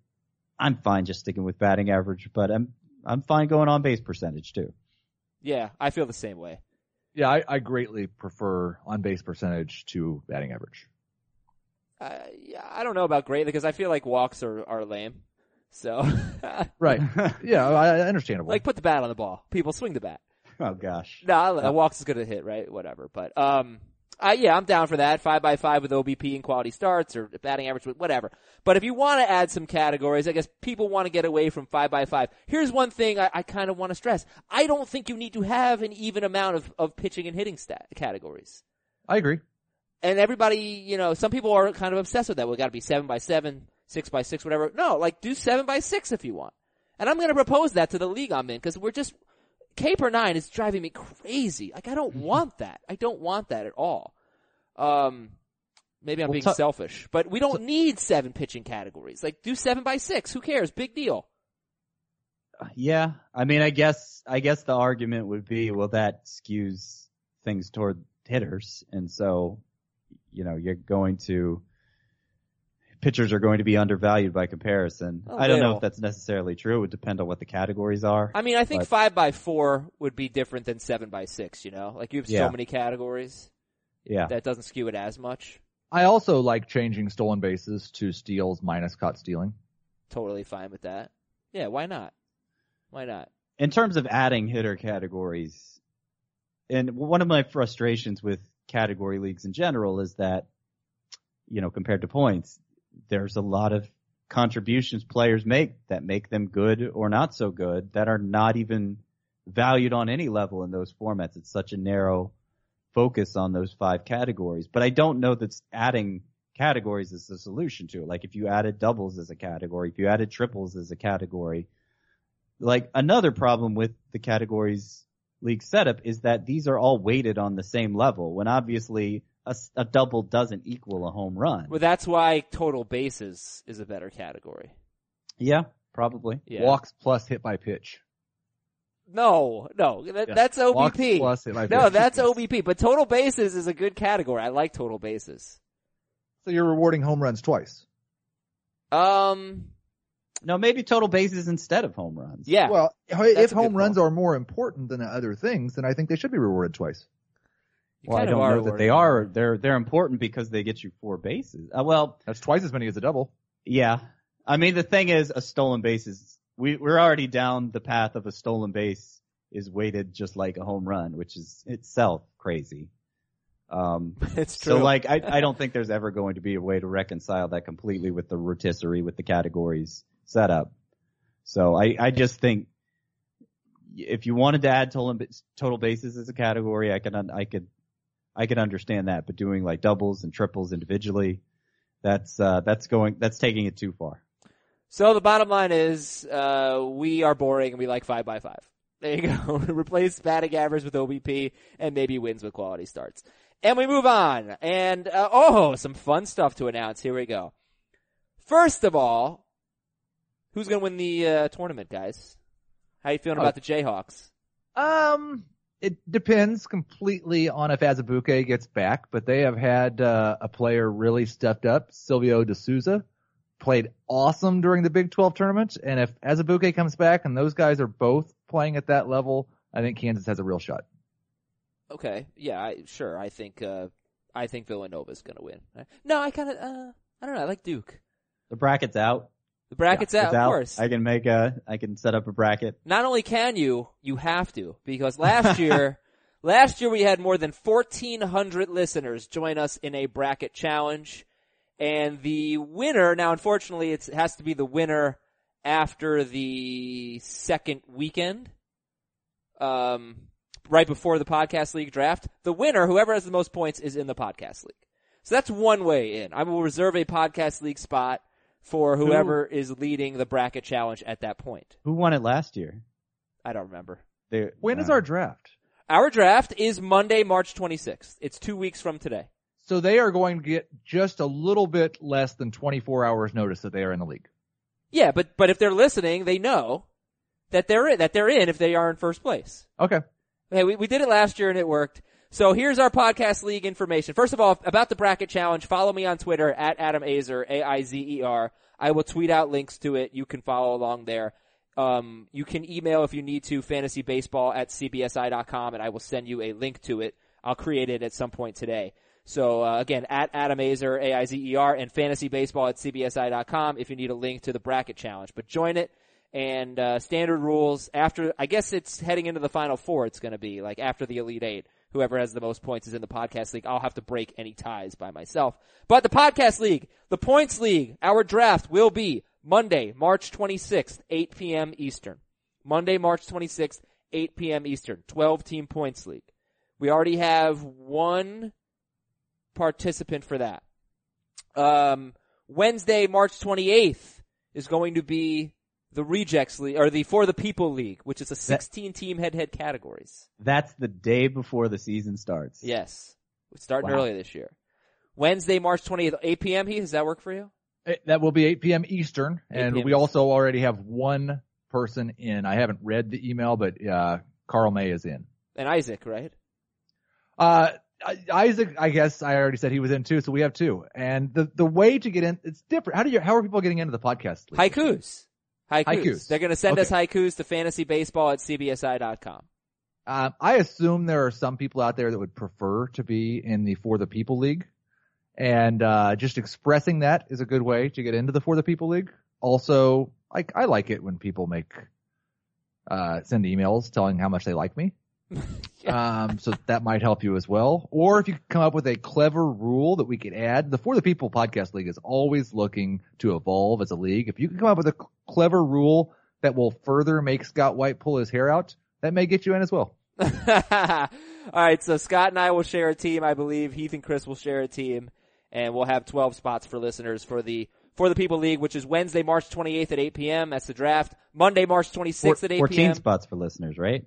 I'm fine just sticking with batting average, but I'm I'm fine going on base percentage too. Yeah, I feel the same way. yeah, I, I greatly prefer on base percentage to batting average. Uh, yeah, I don't know about great because I feel like walks are, are lame. So, <laughs> Right. <laughs> yeah, I, I understandable. like put the bat on the ball. People swing the bat. Oh gosh. No, nah, walks is going to hit, right? Whatever. But, um, I, yeah, I'm down for that. Five by five with OBP and quality starts or batting average with whatever. But if you want to add some categories, I guess people want to get away from five by five. Here's one thing I, I kind of want to stress. I don't think you need to have an even amount of, of pitching and hitting stat categories. I agree. And everybody, you know, some people are kind of obsessed with that. We've got to be seven by seven, six by six, whatever. No, like do seven by six if you want. And I'm going to propose that to the league I'm in because we're just K per nine is driving me crazy. Like I don't want that. I don't want that at all. Um, maybe I'm Well, being ta- selfish, but we don't need seven pitching categories. Like do seven by six. Who cares? Big deal. Yeah, I mean, I guess I guess the argument would be, well, that skews things toward hitters, and so you know you're going to pitchers are going to be undervalued by comparison. Oh, I don't know if that's necessarily true. It would depend on what the categories are. I mean, I think But- five by four would be different than seven by six. You know, like you have Yeah. so many categories yeah, that doesn't skew it as much. I also like changing stolen bases to steals minus caught stealing. Totally fine with that. Yeah, why not? Why not? in terms of adding hitter categories, and one of my frustrations with category leagues in general is that, you know, compared to points, there's a lot of contributions players make that make them good or not so good that are not even valued on any level in those formats. It's such a narrow focus on those five categories. But I don't know that adding categories is the solution to it. Like if you added doubles as a category, if you added triples as a category, like another problem with the categories league setup is that these are all weighted on the same level when obviously a double doesn't equal a home run. Well, that's why total bases is a better category. Yeah, probably. Yeah. Walks plus hit by pitch. No, no, that, Yeah. that's Walks OBP. plus hit by No, pitch. that's OBP. But total bases is a good category. I like total bases. So you're rewarding home runs twice. Um, No, maybe total bases instead of home runs. yeah. Well, if home runs are more important than other things, then I think they should be rewarded twice. You Well, I don't are know that they are. They're they're important because they get you four bases. Uh, well, That's twice as many as a double. yeah. I mean, the thing is, a stolen base is we we're already down the path of a stolen base is weighted just like a home run, which is itself crazy. Um, <laughs> It's true. So like, I, I <laughs> don't think there's ever going to be a way to reconcile that completely with the rotisserie, with the categories setup. So I, I just think if you wanted to add total, total bases as a category, I un- I could, I could understand that, but doing like doubles and triples individually, that's, uh, that's going, that's taking it too far. So the bottom line is, uh, we are boring and we like five by five. There you go. <laughs> Replace batting average with OBP and maybe wins with quality starts. And we move on. And, uh, oh, some fun stuff to announce. Here we go. First of all, who's gonna win the, uh, tournament, guys? How you feeling Oh. about the Jayhawks? Um, it depends completely on if Azubuike gets back, but they have had uh, a player really stepped up, Silvio De Sousa, played awesome during the Big 12 tournament, and if Azubuike comes back and those guys are both playing at that level, I think Kansas has a real shot. Okay. Yeah, I, sure. I think, uh, I think Villanova's gonna win. No, I kinda, uh, I don't know. I like Duke. The bracket's out. The bracket's It's out, of course. I can make a, I can set up a bracket. not only can you, you have to because last <laughs> year, last year we had more than 1400 listeners join us in a bracket challenge and the winner, now unfortunately it's, it has to be the winner after the second weekend, um, right before the podcast league draft. The winner, whoever has the most points is in the podcast league. So that's one way in. I will reserve a podcast league spot for whoever is leading the bracket challenge at that point. Who won it last year? I don't remember. They, When is uh, our draft? Our draft is Monday, March 26th. It's two weeks from today. So they are going to get just a little bit less than 24 hours notice that they are in the league. Yeah, but, but if they're listening, they know that they're in, that they're in if they are in first place. Okay. Hey, we, we did it last year and it worked. So here's our podcast league information. First of all, about the bracket challenge, follow me on Twitter at Adam Aizer, A-I-Z-E-R. I will tweet out links to it. You can follow along there. Um, you can email if you need to fantasybaseball at cbsi.com and I will send you a link to it. I'll create it at some point today. So uh, again, at Adam Aizer, A-I-Z-E-R, and fantasybaseball at cbsi.com if you need a link to the bracket challenge. But join it and uh, standard rules after. I guess it's heading into the final four. It's going to be like after the elite eight. Whoever has the most points is in the podcast league. I'll have to break any ties by myself. But the podcast league, the points league, our draft will be Monday, March 26th, 8 p.m. Eastern. Monday, March 26th, 8 p.m. Eastern. 12 team points league. We already have one participant for that. Um, Wednesday, March 28th is going to be the Rejects League, or the For the People League, which is a 16 team head-to-head categories. That's the day before the season starts. Yes. It's starting Wow. early this year. Wednesday, March 20th, 8 p.m. Heath, does that work for you? Eh, That will be 8 p.m. Eastern, 8 and p.m. we also already have one person in. I haven't read the email, but uh, Carl May is in. And Isaac, right? Uh, Isaac, I guess I already said he was in too, so we have two. And the the way to get in, it's different. How do you? How are people getting into the podcast? league? Haikus. Haikus. Haikus. They're going to send Okay. us haikus to fantasybaseball at cbsi.com. Um, I assume there are some people out there that would prefer to be in the For the People League, and uh, just expressing that is a good way to get into the For the People League. Also, Like I like it when people make uh, send emails telling how much they like me. <laughs> Um, so that might help you as well. Or if you come up with a clever rule that we could add, the For the People podcast league is always looking to evolve as a league. If you can come up with a c- clever rule that will further make Scott White pull his hair out, that may get you in as well. <laughs> All right, so Scott and I will share a team, I believe. Heath and Chris will share a team, and we'll have 12 spots for listeners for the for the People League, which is Wednesday, March 28th at 8 p.m. That's the draft. Monday, March 26th at 8 14 p.m. spots for listeners, right?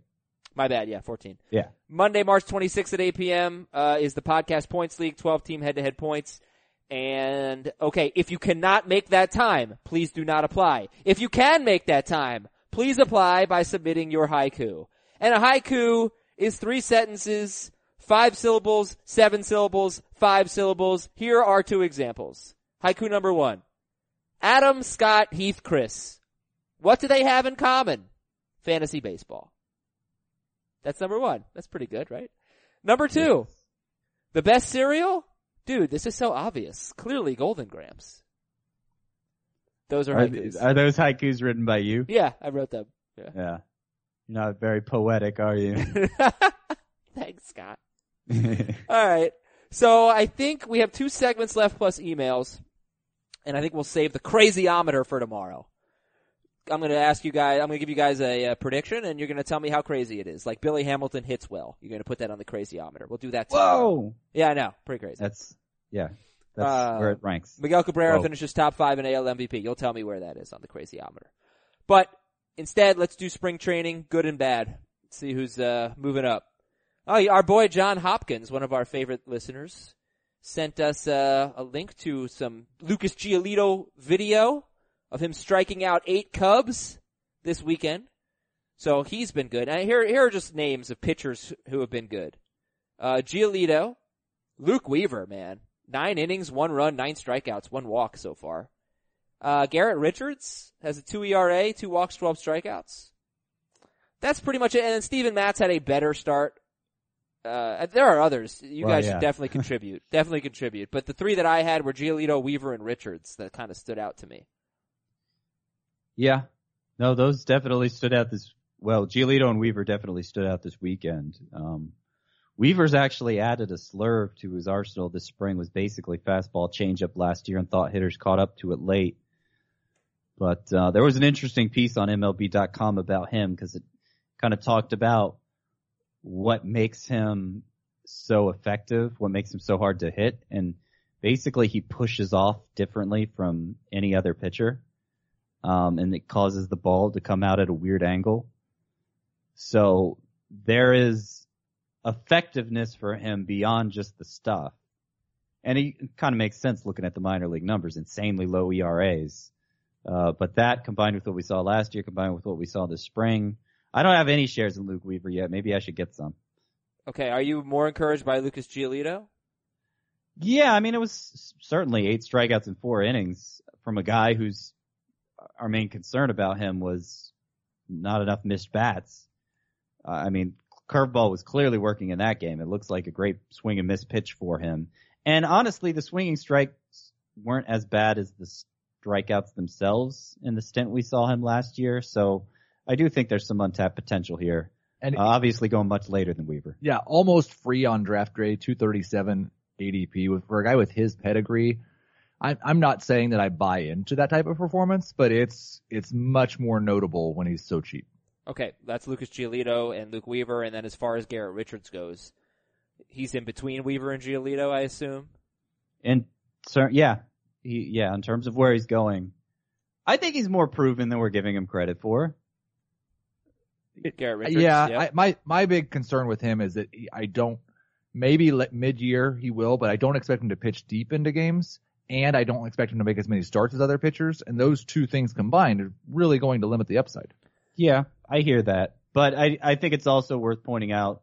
My bad, yeah, 14. Yeah. Monday, March 26th at 8 p.m. Uh, is the podcast points league, 12 team head to head points. And okay, if you cannot make that time, please do not apply. If you can make that time, please apply by submitting your haiku. And a haiku is three sentences, five syllables, seven syllables, five syllables. Here are two examples. Haiku number one. Adam, Scott, Heath, Chris. What do they have in common? Fantasy baseball. That's number one. That's pretty good, right? Number two. The best cereal? Dude, this is so obvious. Clearly Golden Grams. Those are Are, haikus. are those haikus written by you? yeah, I wrote them. Yeah. Yeah. You're not very poetic, are you? <laughs> Thanks, Scott. <laughs> All right. So I think we have two segments left plus emails, and I think we'll save the crazyometer for tomorrow. I'm going to ask you guys. I'm going to give you guys a, uh prediction, and you're going to tell me how crazy it is. Like Billy Hamilton hits well. You're going to put that on the crazyometer. We'll do that. Tomorrow. Whoa! Yeah, I know. Pretty crazy. That's, yeah. That's Uh, where it ranks. Miguel Cabrera Whoa. finishes top five in AL MVP. You'll tell me where that is on the crazyometer. But instead, let's do spring training, good and bad. Let's See who's uh, moving up. Oh, our boy John Hopkins, one of our favorite listeners, sent us uh, a link to some Lucas Giolito video of him striking out eight Cubs this weekend. So he's been good. And here, here are just names of pitchers who have been good. Uh, Giolito, Luke Weaver, man. Nine innings, one run, nine strikeouts, one walk so far. Uh, Garrett Richards has a two ERA, two walks, 12 strikeouts. That's pretty much it. And Steven Matz had a better start. Uh, there are others. You Well, guys yeah. should definitely <laughs> contribute. definitely contribute. But the three that I had were Giolito, Weaver, and Richards that kind of stood out to me. Yeah. No, those definitely stood out this, well, Giolito and Weaver definitely stood out this weekend. Um, Weaver's actually added a slurve to his arsenal this spring was basically fastball changeup last year and thought hitters caught up to it late. But, uh, there was an interesting piece on MLB.com about him because it kind of talked about what makes him so effective, what makes him so hard to hit. And basically he pushes off differently from any other pitcher um, and it causes the ball to come out at a weird angle. So there is effectiveness for him beyond just the stuff. And he kind of makes sense looking at the minor league numbers, insanely low ERAs. Uh, but that combined with what we saw last year, combined with what we saw this spring, I don't have any shares in Luke Weaver yet. Maybe I should get some. Okay, are you more encouraged by Lucas Giolito? Yeah, I mean, it was certainly eight strikeouts in four innings from a guy who's our main concern about him was not enough missed bats. Uh, I mean, curveball was clearly working in that game. It looks like a great swing and miss pitch for him. And honestly, the swinging strikes weren't as bad as the strikeouts themselves in the stint we saw him last year. So I do think there's some untapped potential here. And Uh, obviously going much later than Weaver. yeah, almost free on draft grade, 237 ADP with for a guy with his pedigree. I'm I'm not saying that I buy into that type of performance, but it's it's much more notable when he's so cheap. Okay, that's Lucas Giolito and Luke Weaver, and then as far as Garrett Richards goes, he's in between Weaver and Giolito, I assume. And cer yeah, he, yeah, in terms of where he's going, I think he's more proven than we're giving him credit for. Garrett Richards. yeah, yep. I, my my big concern with him is that he, I don't maybe mid year he will, but I don't expect him to pitch deep into games, and I don't expect him to make as many starts as other pitchers, and those two things combined are really going to limit the upside. Yeah, I hear that, but I I think it's also worth pointing out.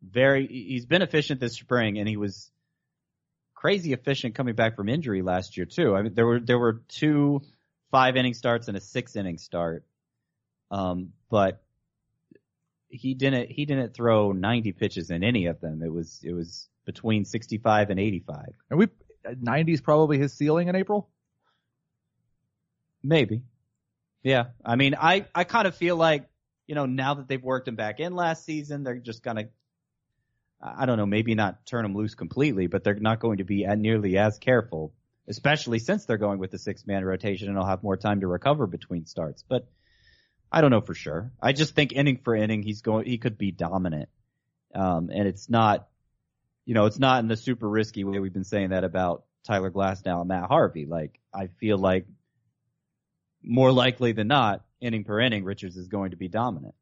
Very, he's been efficient this spring, and he was crazy efficient coming back from injury last year too. I mean, there were there were two five inning starts and a six inning start, um, but he didn't he didn't throw 90 pitches in any of them. It was it was between 65 and 85, And we 90 is probably his ceiling in April. maybe. Yeah, I mean, I I kind of feel like you know now that they've worked him back in last season, they're just gonna. I don't know, maybe not turn him loose completely, but they're not going to be at nearly as careful, especially since they're going with the six man rotation and they'll have more time to recover between starts. But I don't know for sure. I just think inning for inning, he's going, he could be dominant. Um, and it's not, you know, it's not in the super risky way we've been saying that about Tyler Glasnow and Matt Harvey. Like, I feel like more likely than not, inning per inning, Richards is going to be dominant.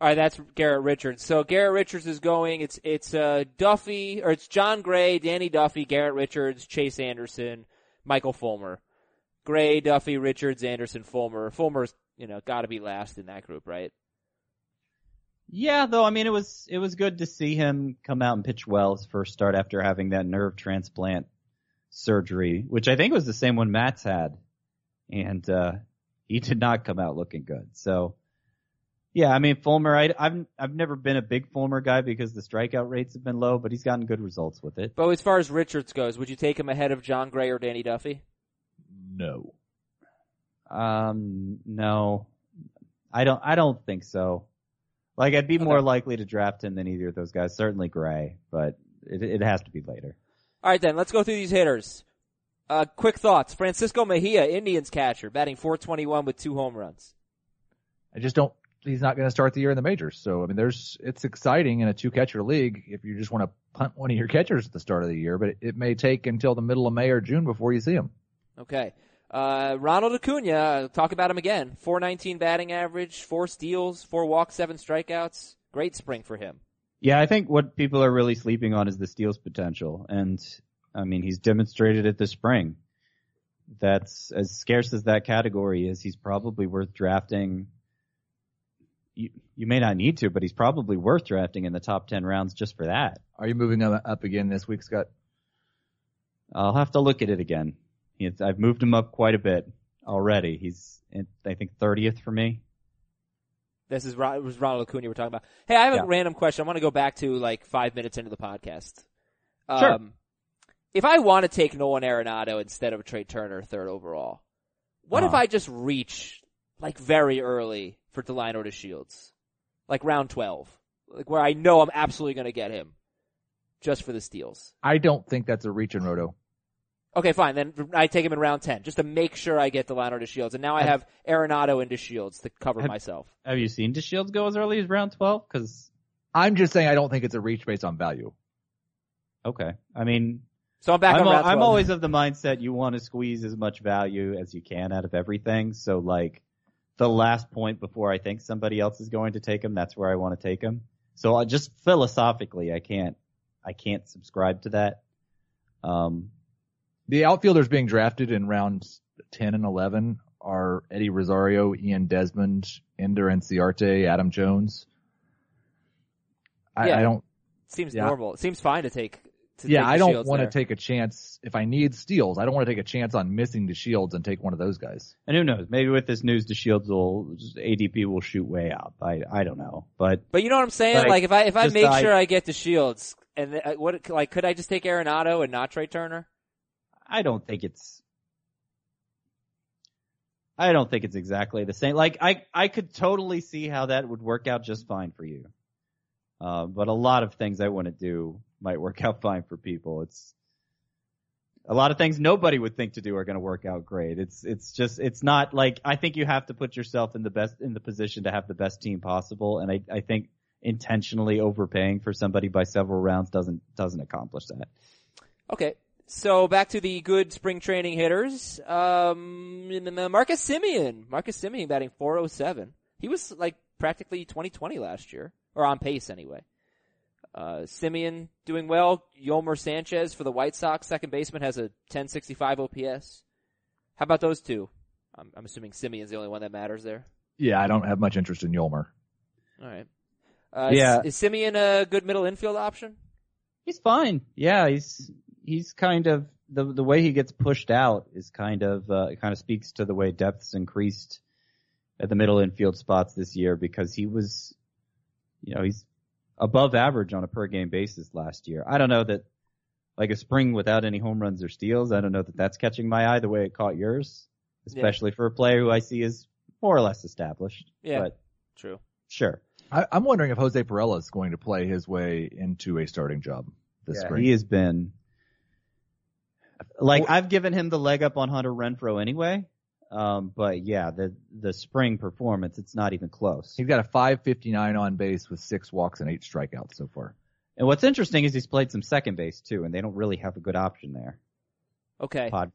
All right, that's Garrett Richards. So Garrett Richards is going. It's it's uh, Duffy or it's Jon Gray, Danny Duffy, Garrett Richards, Chase Anderson, Michael Fulmer. Gray, Duffy, Richards, Anderson, Fulmer. Fulmer's you know got to be last in that group, right? Yeah, though I mean it was it was good to see him come out and pitch well his first start after having that nerve transplant surgery, which I think was the same one Matt's had, and uh, he did not come out looking good. So, yeah, I mean Fulmer, I, I've I've never been a big Fulmer guy because the strikeout rates have been low, but he's gotten good results with it. But as far as Richards goes, would you take him ahead of Jon Gray or Danny Duffy? No. Um, no, I don't. I don't think so. Like I'd be more likely to draft him than either of those guys. Certainly Gray, but it, it has to be later. All right, then let's go through these hitters. Uh, quick thoughts: Francisco Mejia, Indians catcher, batting 421 with two home runs. I just don't. He's not going to start the year in the majors. So I mean, there's it's exciting in a two catcher league if you just want to punt one of your catchers at the start of the year, but it, it may take until the middle of May or June before you see him. Okay. Uh, Ronald Acuna, talk about him again. 419 batting average, four steals, four walks, seven strikeouts. Great spring for him. Yeah, I think what people are really sleeping on is the steals potential, and I mean he's demonstrated it this spring. That's as scarce as that category is. He's probably worth drafting. You, you may not need to, but he's probably worth drafting in the top ten rounds just for that. Are you moving him up again this week, Scott? I'll have to look at it again. It's, I've moved him up quite a bit already. He's, in, I think, 30th for me. This is Ron- it was Ronald Acuna we're talking about. Hey, I have a Yeah. random question. I want to go back to like five minutes into the podcast. Um, Sure. If I want to take Nolan Arenado instead of Trea Turner third overall, what if Uh-huh. I just reach like very early for Delino DeShields, like round twelve, like where I know I'm absolutely going to get him, just for the steals. I don't think that's a reach in Roto. Okay, fine. Then I take him in round ten just to make sure I get Delino DeShields, and now I have Arenado into Shields to cover Have- myself. Have you seen DeShields go as early as round 12? Because I'm just saying I don't think it's a reach based on value. okay, I mean, So I'm back I'm, on al- round I'm always of the mindset you want to squeeze as much value as you can out of everything. So like the last point before I think somebody else is going to take him, that's where I want to take him. So I just philosophically, I can't, I can't subscribe to that. Um, The outfielders being drafted in rounds 10 and 11 are Eddie Rosario, Ian Desmond, Ender Inciarte, Adam Jones. I, Yeah. I don't, Seems Yeah. normal. It seems fine to take. To yeah, take I don't want to take a chance if I need steals. I don't want to take a chance on missing DeShields and take one of those guys. and who knows? Maybe with this news, DeShields will ADP will shoot way up. I I don't know, but But you know what I'm saying? Like, Like, if I if I make I- sure I get DeShields, and th- uh, what like could I just take Arenado and not Trea Turner? I don't think it's. I don't think it's exactly the same. Like I, I could totally see how that would work out just fine for you. Uh, but a lot of things I wouldn't do might work out fine for people. It's a lot of things nobody would think to do are going to work out great. It's, it's just, it's not like, I think you have to put yourself in the best, in the position to have the best team possible. And I, I think intentionally overpaying for somebody by several rounds doesn't, doesn't accomplish that. Okay. So back to the good spring training hitters. Um, Marcus Semien. Marcus Semien batting 407. He was like practically 2020 last year, or on pace anyway. Uh, Semien doing well. Yolmer Sanchez for the White Sox, second baseman, has a 1065 OPS. How about those two? I'm, I'm assuming Semien's the only one that matters there. Yeah, I don't have much interest in Yolmer. All right. Uh, Yeah. Is, is Semien a good middle infield option? He's fine. Yeah, he's he's kind of the the way he gets pushed out is kind of uh, it kind of speaks to the way depth's increased at the middle infield spots this year because he was, you know, he's above average on a per game basis last year. I don't know that like a spring without any home runs or steals. I don't know that that's catching my eye the way it caught yours, especially for a player who I see is more or less established. Yeah. But True. sure. I, I'm wondering if Jose Pirela is going to play his way into a starting job this Yeah, spring. he has been like I've given him the leg up on Hunter Renfroe anyway. Um, but yeah, the the spring performance, it's not even close. He's got a 559 on base with six walks and eight strikeouts so far. And what's interesting is he's played some second base too, and they don't really have a good option there. Okay. Padres.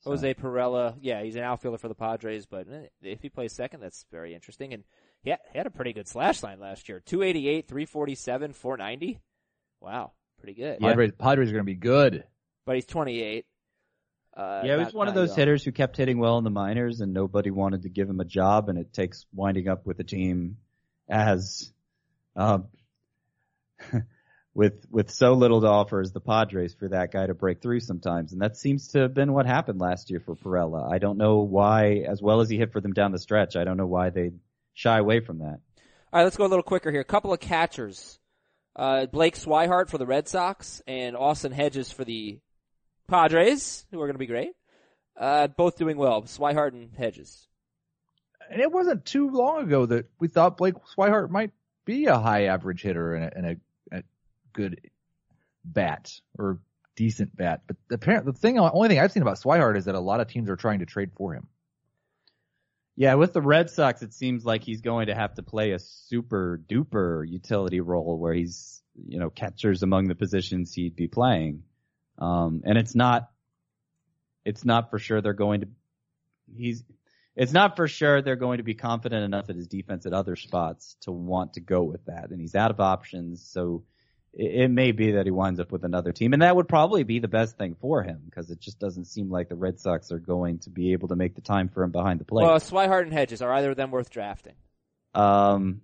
So- Jose Pirela, yeah, he's an outfielder for the Padres, but eh, if he plays second, that's very interesting. And he had, he had a pretty good slash line last year 288, 347, 490. Wow, pretty good. Yeah. Padres, Padres are going to be good. But he's 28. Uh, yeah, he was one of those young. hitters who kept hitting well in the minors, and nobody wanted to give him a job. And it takes winding up with a team as, uh, <laughs> with with so little to offer as the Padres for that guy to break through sometimes. And that seems to have been what happened last year for Pirela. I don't know why, as well as he hit for them down the stretch, I don't know why they shy away from that. All right, let's go a little quicker here. A couple of catchers. Uh, Blake Swihart for the Red Sox and Austin Hedges for the Padres, who are going to be great. Uh, both doing well. Swihart and Hedges. And it wasn't too long ago that we thought Blake Swihart might be a high average hitter and a, and a, a good bat or decent bat. But the, apparent- the thing, only thing I've seen about Swihart is that a lot of teams are trying to trade for him. Yeah, with the Red Sox, it seems like he's going to have to play a super duper utility role where he's, you know, catchers among the positions he'd be playing. Um, and it's not, it's not for sure they're going to, he's, it's not for sure they're going to be confident enough at his defense at other spots to want to go with that. And he's out of options. So it, it may be that he winds up with another team. And that would probably be the best thing for him because it just doesn't seem like the Red Sox are going to be able to make the time for him behind the plate. Well, Swihart and Hedges, are either of them worth drafting? Um,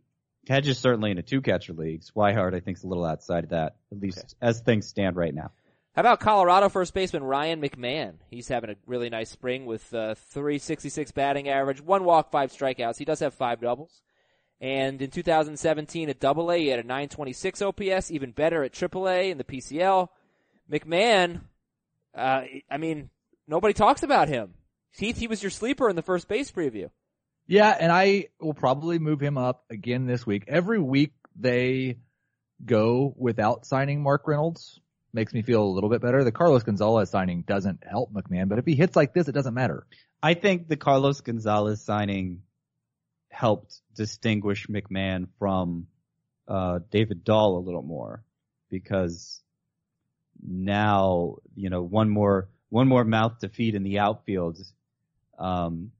Hedges certainly in a two catcher league. Swihart, I think, is a little outside of that, at least as things stand right now. How about Colorado first baseman Ryan McMahon? He's having a really nice spring with uh, 366 batting average, one walk, five strikeouts. He does have five doubles. And in 2017 at Double A, he had a 926 OPS, even better at Triple A in the PCL. McMahon, uh, I mean, nobody talks about him. Heath, he was your sleeper in the first base preview. Yeah, and I will probably move him up again this week. Every week they go without signing Mark Reynolds. Makes me feel a little bit better. The Carlos Gonzalez signing doesn't help McMahon, but if he hits like this, it doesn't matter. I think the Carlos Gonzalez signing helped distinguish McMahon from uh, David Dahl a little more because now you know one more one more mouth to feed in the outfield um,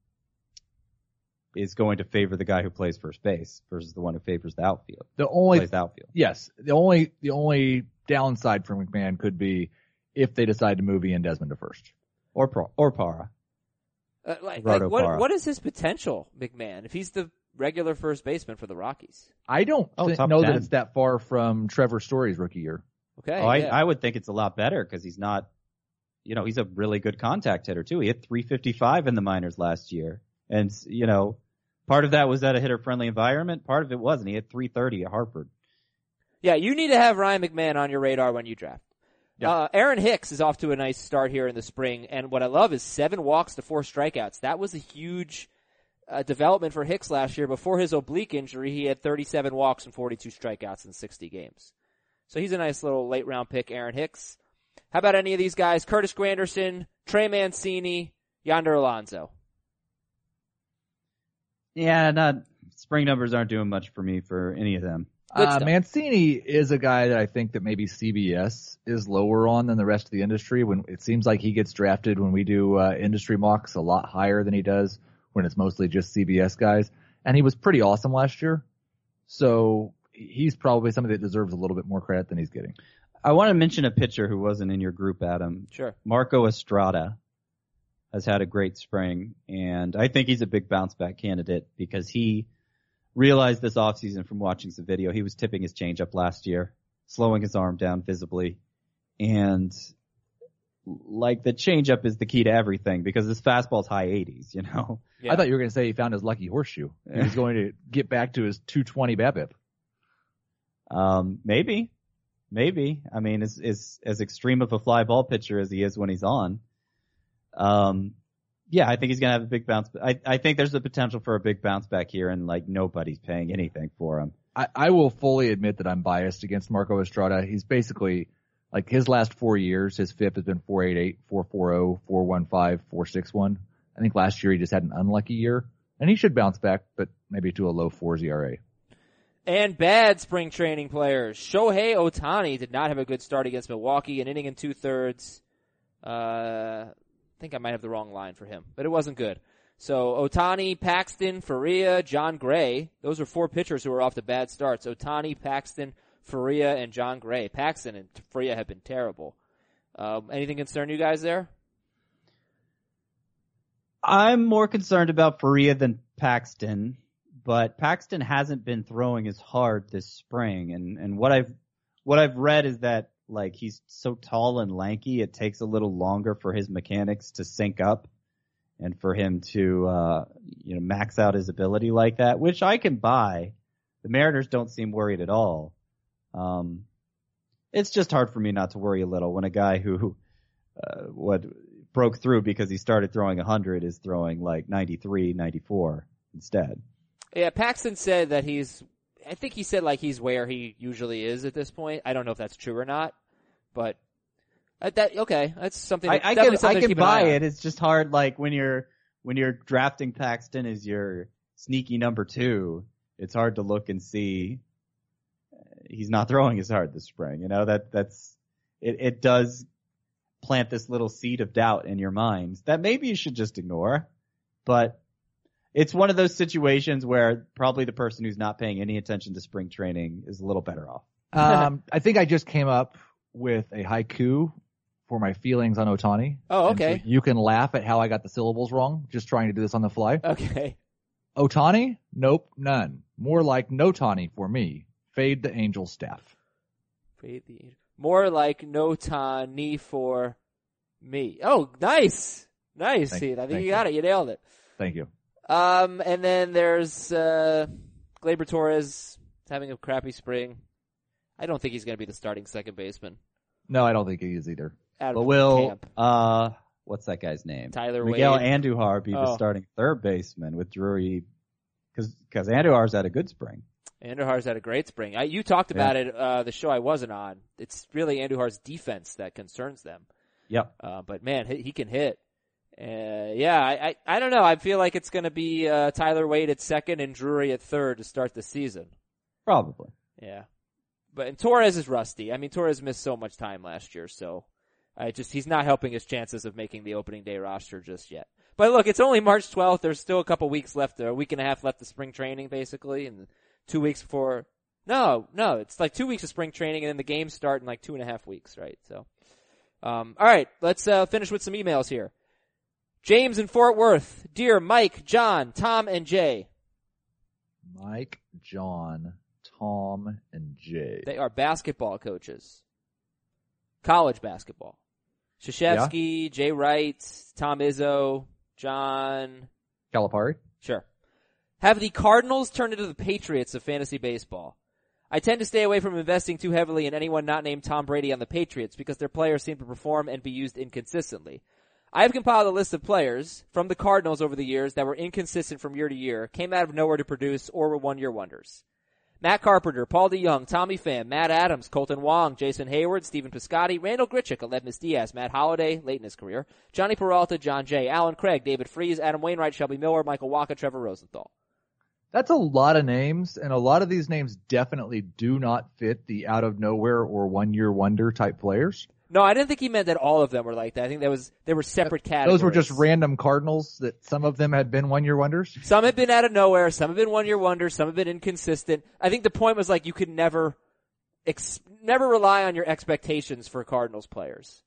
is going to favor the guy who plays first base versus the one who favors the outfield. The only plays the outfield. yes, the only the only downside for McMahon could be if they decide to move Ian Desmond to first. Or Pro, or Parra. Uh, like, like, what, Parra. what is his potential, McMahon, if he's the regular first baseman for the Rockies? I don't Oh, thi- top know that it's that far from Trevor Story's rookie year. Okay. Oh, I, yeah. I would think it's a lot better because he's not, you know, he's a really good contact hitter too. He hit 355 in the minors last year, and you know, part of that was at a hitter friendly environment. Part of it wasn't. He had 330 at Hartford. Yeah, you need to have Ryan McMahon on your radar when you draft. Yeah. Uh, Aaron Hicks is off to a nice start here in the spring, and what I love is seven walks to four strikeouts. That was a huge uh, development for Hicks last year. Before his oblique injury, he had 37 walks and 42 strikeouts in 60 games. So he's a nice little late round pick, Aaron Hicks. How about any of these guys? Curtis Granderson, Trey Mancini, Yonder Alonso. Yeah, not spring numbers aren't doing much for me for any of them. Uh. Mancini is a guy that I think that maybe CBS is lower on than the rest of the industry. When it seems like he gets drafted when we do uh, industry mocks a lot higher than he does when it's mostly just CBS guys. And he was pretty awesome last year, so he's probably somebody that deserves a little bit more credit than he's getting. I want to mention a pitcher who wasn't in your group, Adam. Sure. Marco Estrada has had a great spring, and I think he's a big bounce back candidate because he realized this offseason from watching some video. He was tipping his change up last year, slowing his arm down visibly, and like the changeup is the key to everything because his fastball's high 80s, you know. Yeah. I thought you were going to say he found his lucky horseshoe. He was <laughs> going to get back to his 220 BABIP. Um, maybe, maybe. I mean, as as as extreme of a fly ball pitcher as he is when he's on, um, Yeah, I think he's gonna have a big bounce. I I think there's the potential for a big bounce back here, and like nobody's paying anything for him. I, I will fully admit that I'm biased against Marco Estrada. He's basically like his last four years, his FIP has been 488, 440, 415, 461. I think last year he just had an unlucky year and he should bounce back, but maybe to a low fours ERA. And bad spring training players. Shohei Ohtani did not have a good start against Milwaukee, an inning and two thirds. Uh, I think I might have the wrong line for him, but it wasn't good. So Ohtani, Paxton, Faria, Jon Gray. Those are four pitchers who were off to bad starts. Ohtani, Paxton, Faria, and Jon Gray. Paxton and Faria have been terrible. Um, anything concern you guys there? I'm more concerned about Faria than Paxton, but Paxton hasn't been throwing as hard this spring, and and what I've what I've read is that like he's so tall and lanky, it takes a little longer for his mechanics to sync up, and for him to uh, you know max out his ability like that, which I can buy. The Mariners don't seem worried at all. Um, it's just hard for me not to worry a little when a guy who uh, what broke through because he started throwing 100 is throwing like 93, 94 instead. Yeah, Paxton said that he's. I think he said like he's where he usually is at this point. I don't know if that's true or not, but uh, that okay. That's something. I, I can I can keep an eye buy it. It's just hard like when you're when you're drafting Paxton as your sneaky number two. It's hard to look and see uh, he's not throwing as hard this spring. You know that that's it. It does plant this little seed of doubt in your minds that maybe you should just ignore, but it's one of those situations where probably the person who's not paying any attention to spring training is a little better off. <laughs> Um, I think I just came up with a haiku for my feelings on Ohtani. Oh, And so okay. you can laugh at how I got the syllables wrong, just trying to do this on the fly. Okay. Ohtani? Nope, none. More like no Tani for me. Fade the angel staff. Fade the more like no Tani for me. Oh, nice, nice. Thank- See, I think thank you you. got it. You nailed it. Thank you. Um, and then there's uh, Gleyber Torres having a crappy spring. I don't think he's going to be the starting second baseman. No, I don't think he is either. Out But will camp. uh what's that guy's name? Tyler Miguel Wade. Andujar be the Oh. starting third baseman with Drury because because Andujar's had a good spring. Andujar's had a great spring. I, you talked about it uh, the show I wasn't on. It's really Andujar's defense that concerns them. Yep. Uh, but man, he, he can hit. Uh, yeah, I, I I don't know. I feel like it's going to be uh, Tyler Wade at second and Drury at third to start the season. Probably. Yeah, but and Torres is rusty. I mean, Torres missed so much time last year, so I just he's not helping his chances of making the opening day roster just yet. But look, it's only March 12th. There's still a couple weeks left, a week and a half left of spring training, basically, and two weeks before. No, no, it's like two weeks of spring training, and then the games start in like two and a half weeks, right? So, um, all right, let's uh, finish with some emails here. James in Fort Worth, dear Mike, John, Tom, and Jay. Mike, John, Tom, and Jay. They are basketball coaches. College basketball. Krzyzewski, Jay Wright, Tom Izzo, John. Calipari? Sure. Have the Cardinals turned into the Patriots of fantasy baseball? I tend to stay away from investing too heavily in anyone not named Tom Brady on the Patriots because their players seem to perform and be used inconsistently. I have compiled a list of players from the Cardinals over the years that were inconsistent from year to year, came out of nowhere to produce, or were one year wonders. Matt Carpenter, Paul DeJong, Tommy Pham, Matt Adams, Kolten Wong, Jason Heyward, Stephen Piscotty, Randal Grichuk, Aledmys Diaz, Matt Holliday, late in his career, Jhonny Peralta, Jon Jay, Allen Craig, David Freese, Adam Wainwright, Shelby Miller, Michael Wacha, Trevor Rosenthal. That's a lot of names, and a lot of these names definitely do not fit the out of nowhere or one year wonder type players. No, I didn't think he meant that all of them were like that. I think that was they were separate categories. Those were just random Cardinals that some of them had been one year wonders. Some have been out of nowhere. Some have been one year wonders. Some have been inconsistent. I think the point was like you could never, ex- never rely on your expectations for Cardinals players.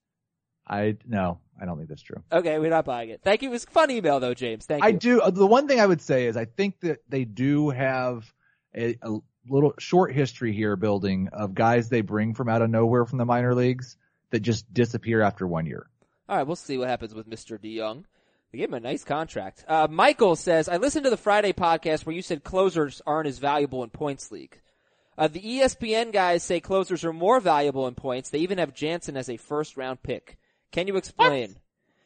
I no, I don't think that's true. Okay, we're not buying it. Thank you. It was a fun email though, James. Thank you. I do. uh, The one thing I would say is I think that they do have a, a little short history here building of guys they bring from out of nowhere from the minor leagues that just disappear after one year. All right, we'll see what happens with Mr. DeJong. They gave him a nice contract. Uh, Michael says, I listened to the Friday podcast where you said closers aren't as valuable in points league. Uh, the ESPN guys say closers are more valuable in points. They even have Jansen as a first round pick. Can you explain?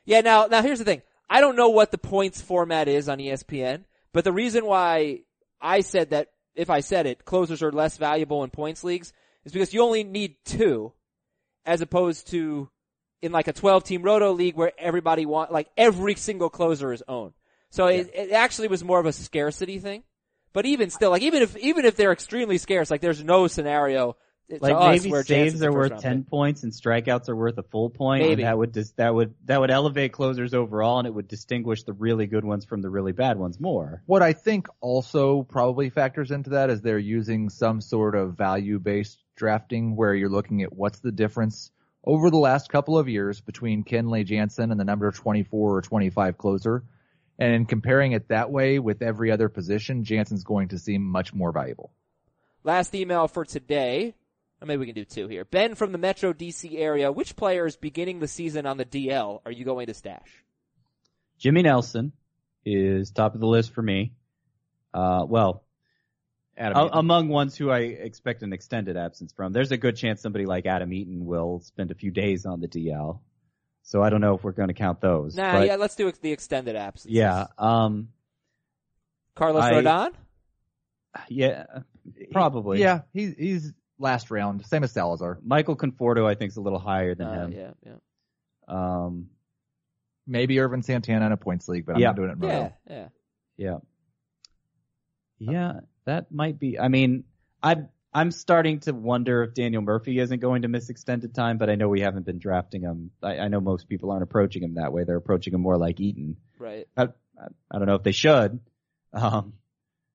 Yeah, now, now here's the thing. I don't know what the points format is on ESPN, but the reason why I said that, if I said it, closers are less valuable in points leagues is because you only need two as opposed to in like a 12 team roto league where everybody want, like every single closer is owned. So it, it actually was more of a scarcity thing. But even still, like even if, even if they're extremely scarce, like there's no scenario uh, to Like us maybe where saves Jansen's are worth ten pick. points and strikeouts are worth a full point. and Maybe. that would dis- that would that would elevate closers overall, and it would distinguish the really good ones from the really bad ones more. What I think also probably factors into that is they're using some sort of value based drafting where you're looking at what's the difference over the last couple of years between Kenley Jansen and the number 24 or 25 closer. And comparing it that way with every other position, Jansen's going to seem much more valuable. Last email for today. Or maybe we can do two here. Ben from the Metro DC area. Which players beginning the season on the DL are you going to stash? Jimmy Nelson is top of the list for me. Uh, well, Adam, a- Eaton. among ones who I expect an extended absence from, there's a good chance somebody like Adam Eaton will spend a few days on the DL. So I don't know if we're going to count those. Nah, but yeah, let's do the extended absences. yeah, um, Carlos I- Rodon? yeah, probably. yeah, he's, he's last round, same as Salazar. Michael Conforto, I think, is a little higher than Uh, him. yeah, yeah. Um, Maybe Ervin Santana in a points league, but I'm Yeah. not doing it in Yeah, roto. yeah. yeah, yeah, that might be. I mean, I I'm starting to wonder if Daniel Murphy isn't going to miss extended time, but I know we haven't been drafting him. I, I know most people aren't approaching him that way. They're approaching him more like Eaton. Right. I, I, I don't know if they should. Um,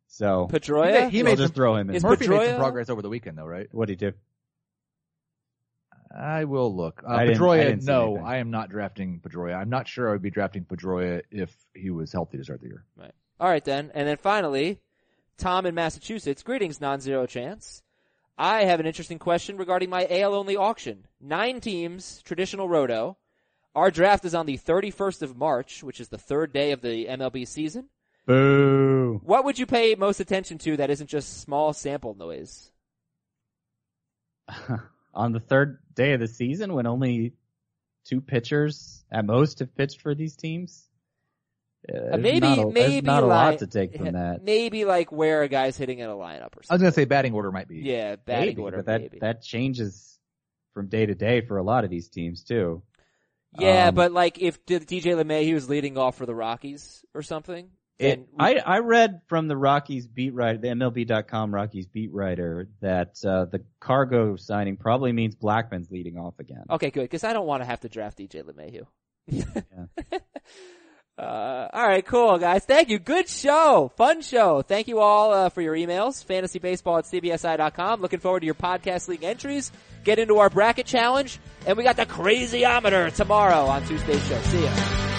so Pedroia? He I'll made just some- throw him in. Is Murphy made some progress over the weekend though, right? What do you do? I will look. Uh, I didn't- I Pedroia, didn't no. I am not drafting Pedroia. I'm not sure I would be drafting Pedroia if he was healthy to start the year. Right. All right then. And then finally, Tom in Massachusetts. Greetings, non-zero chance. I have an interesting question regarding my AL only auction. Nine teams, traditional roto. Our draft is on the 31st of March, which is the third day of the MLB season. Boo. What would you pay most attention to that isn't just small sample noise? <laughs> On the third day of the season, when only two pitchers at most have pitched for these teams, uh, Uh, maybe, not a, maybe not a like, lot to take from <laughs> that. Maybe like where a guy's hitting in a lineup or something. I was going to say batting order might be. Yeah, batting Maybe, order. but that maybe. that changes from day to day for a lot of these teams too. yeah, um, but like if DJ LeMahieu was leading off for the Rockies or something, It, we- I I read from the Rockies beat writer, the MLB.com Rockies beat writer, that uh, the CarGo signing probably means Blackmon's leading off again. Okay, good. Because I don't want to have to draft DJ LeMahieu. <laughs> <laughs> uh, all right, cool, guys. Thank you. Good show. Fun show. Thank you all uh, for your emails. Fantasybaseball at cbsi.com. Looking forward to your podcast league entries. Get into our bracket challenge. And we got the crazyometer tomorrow on Tuesday's show. See ya.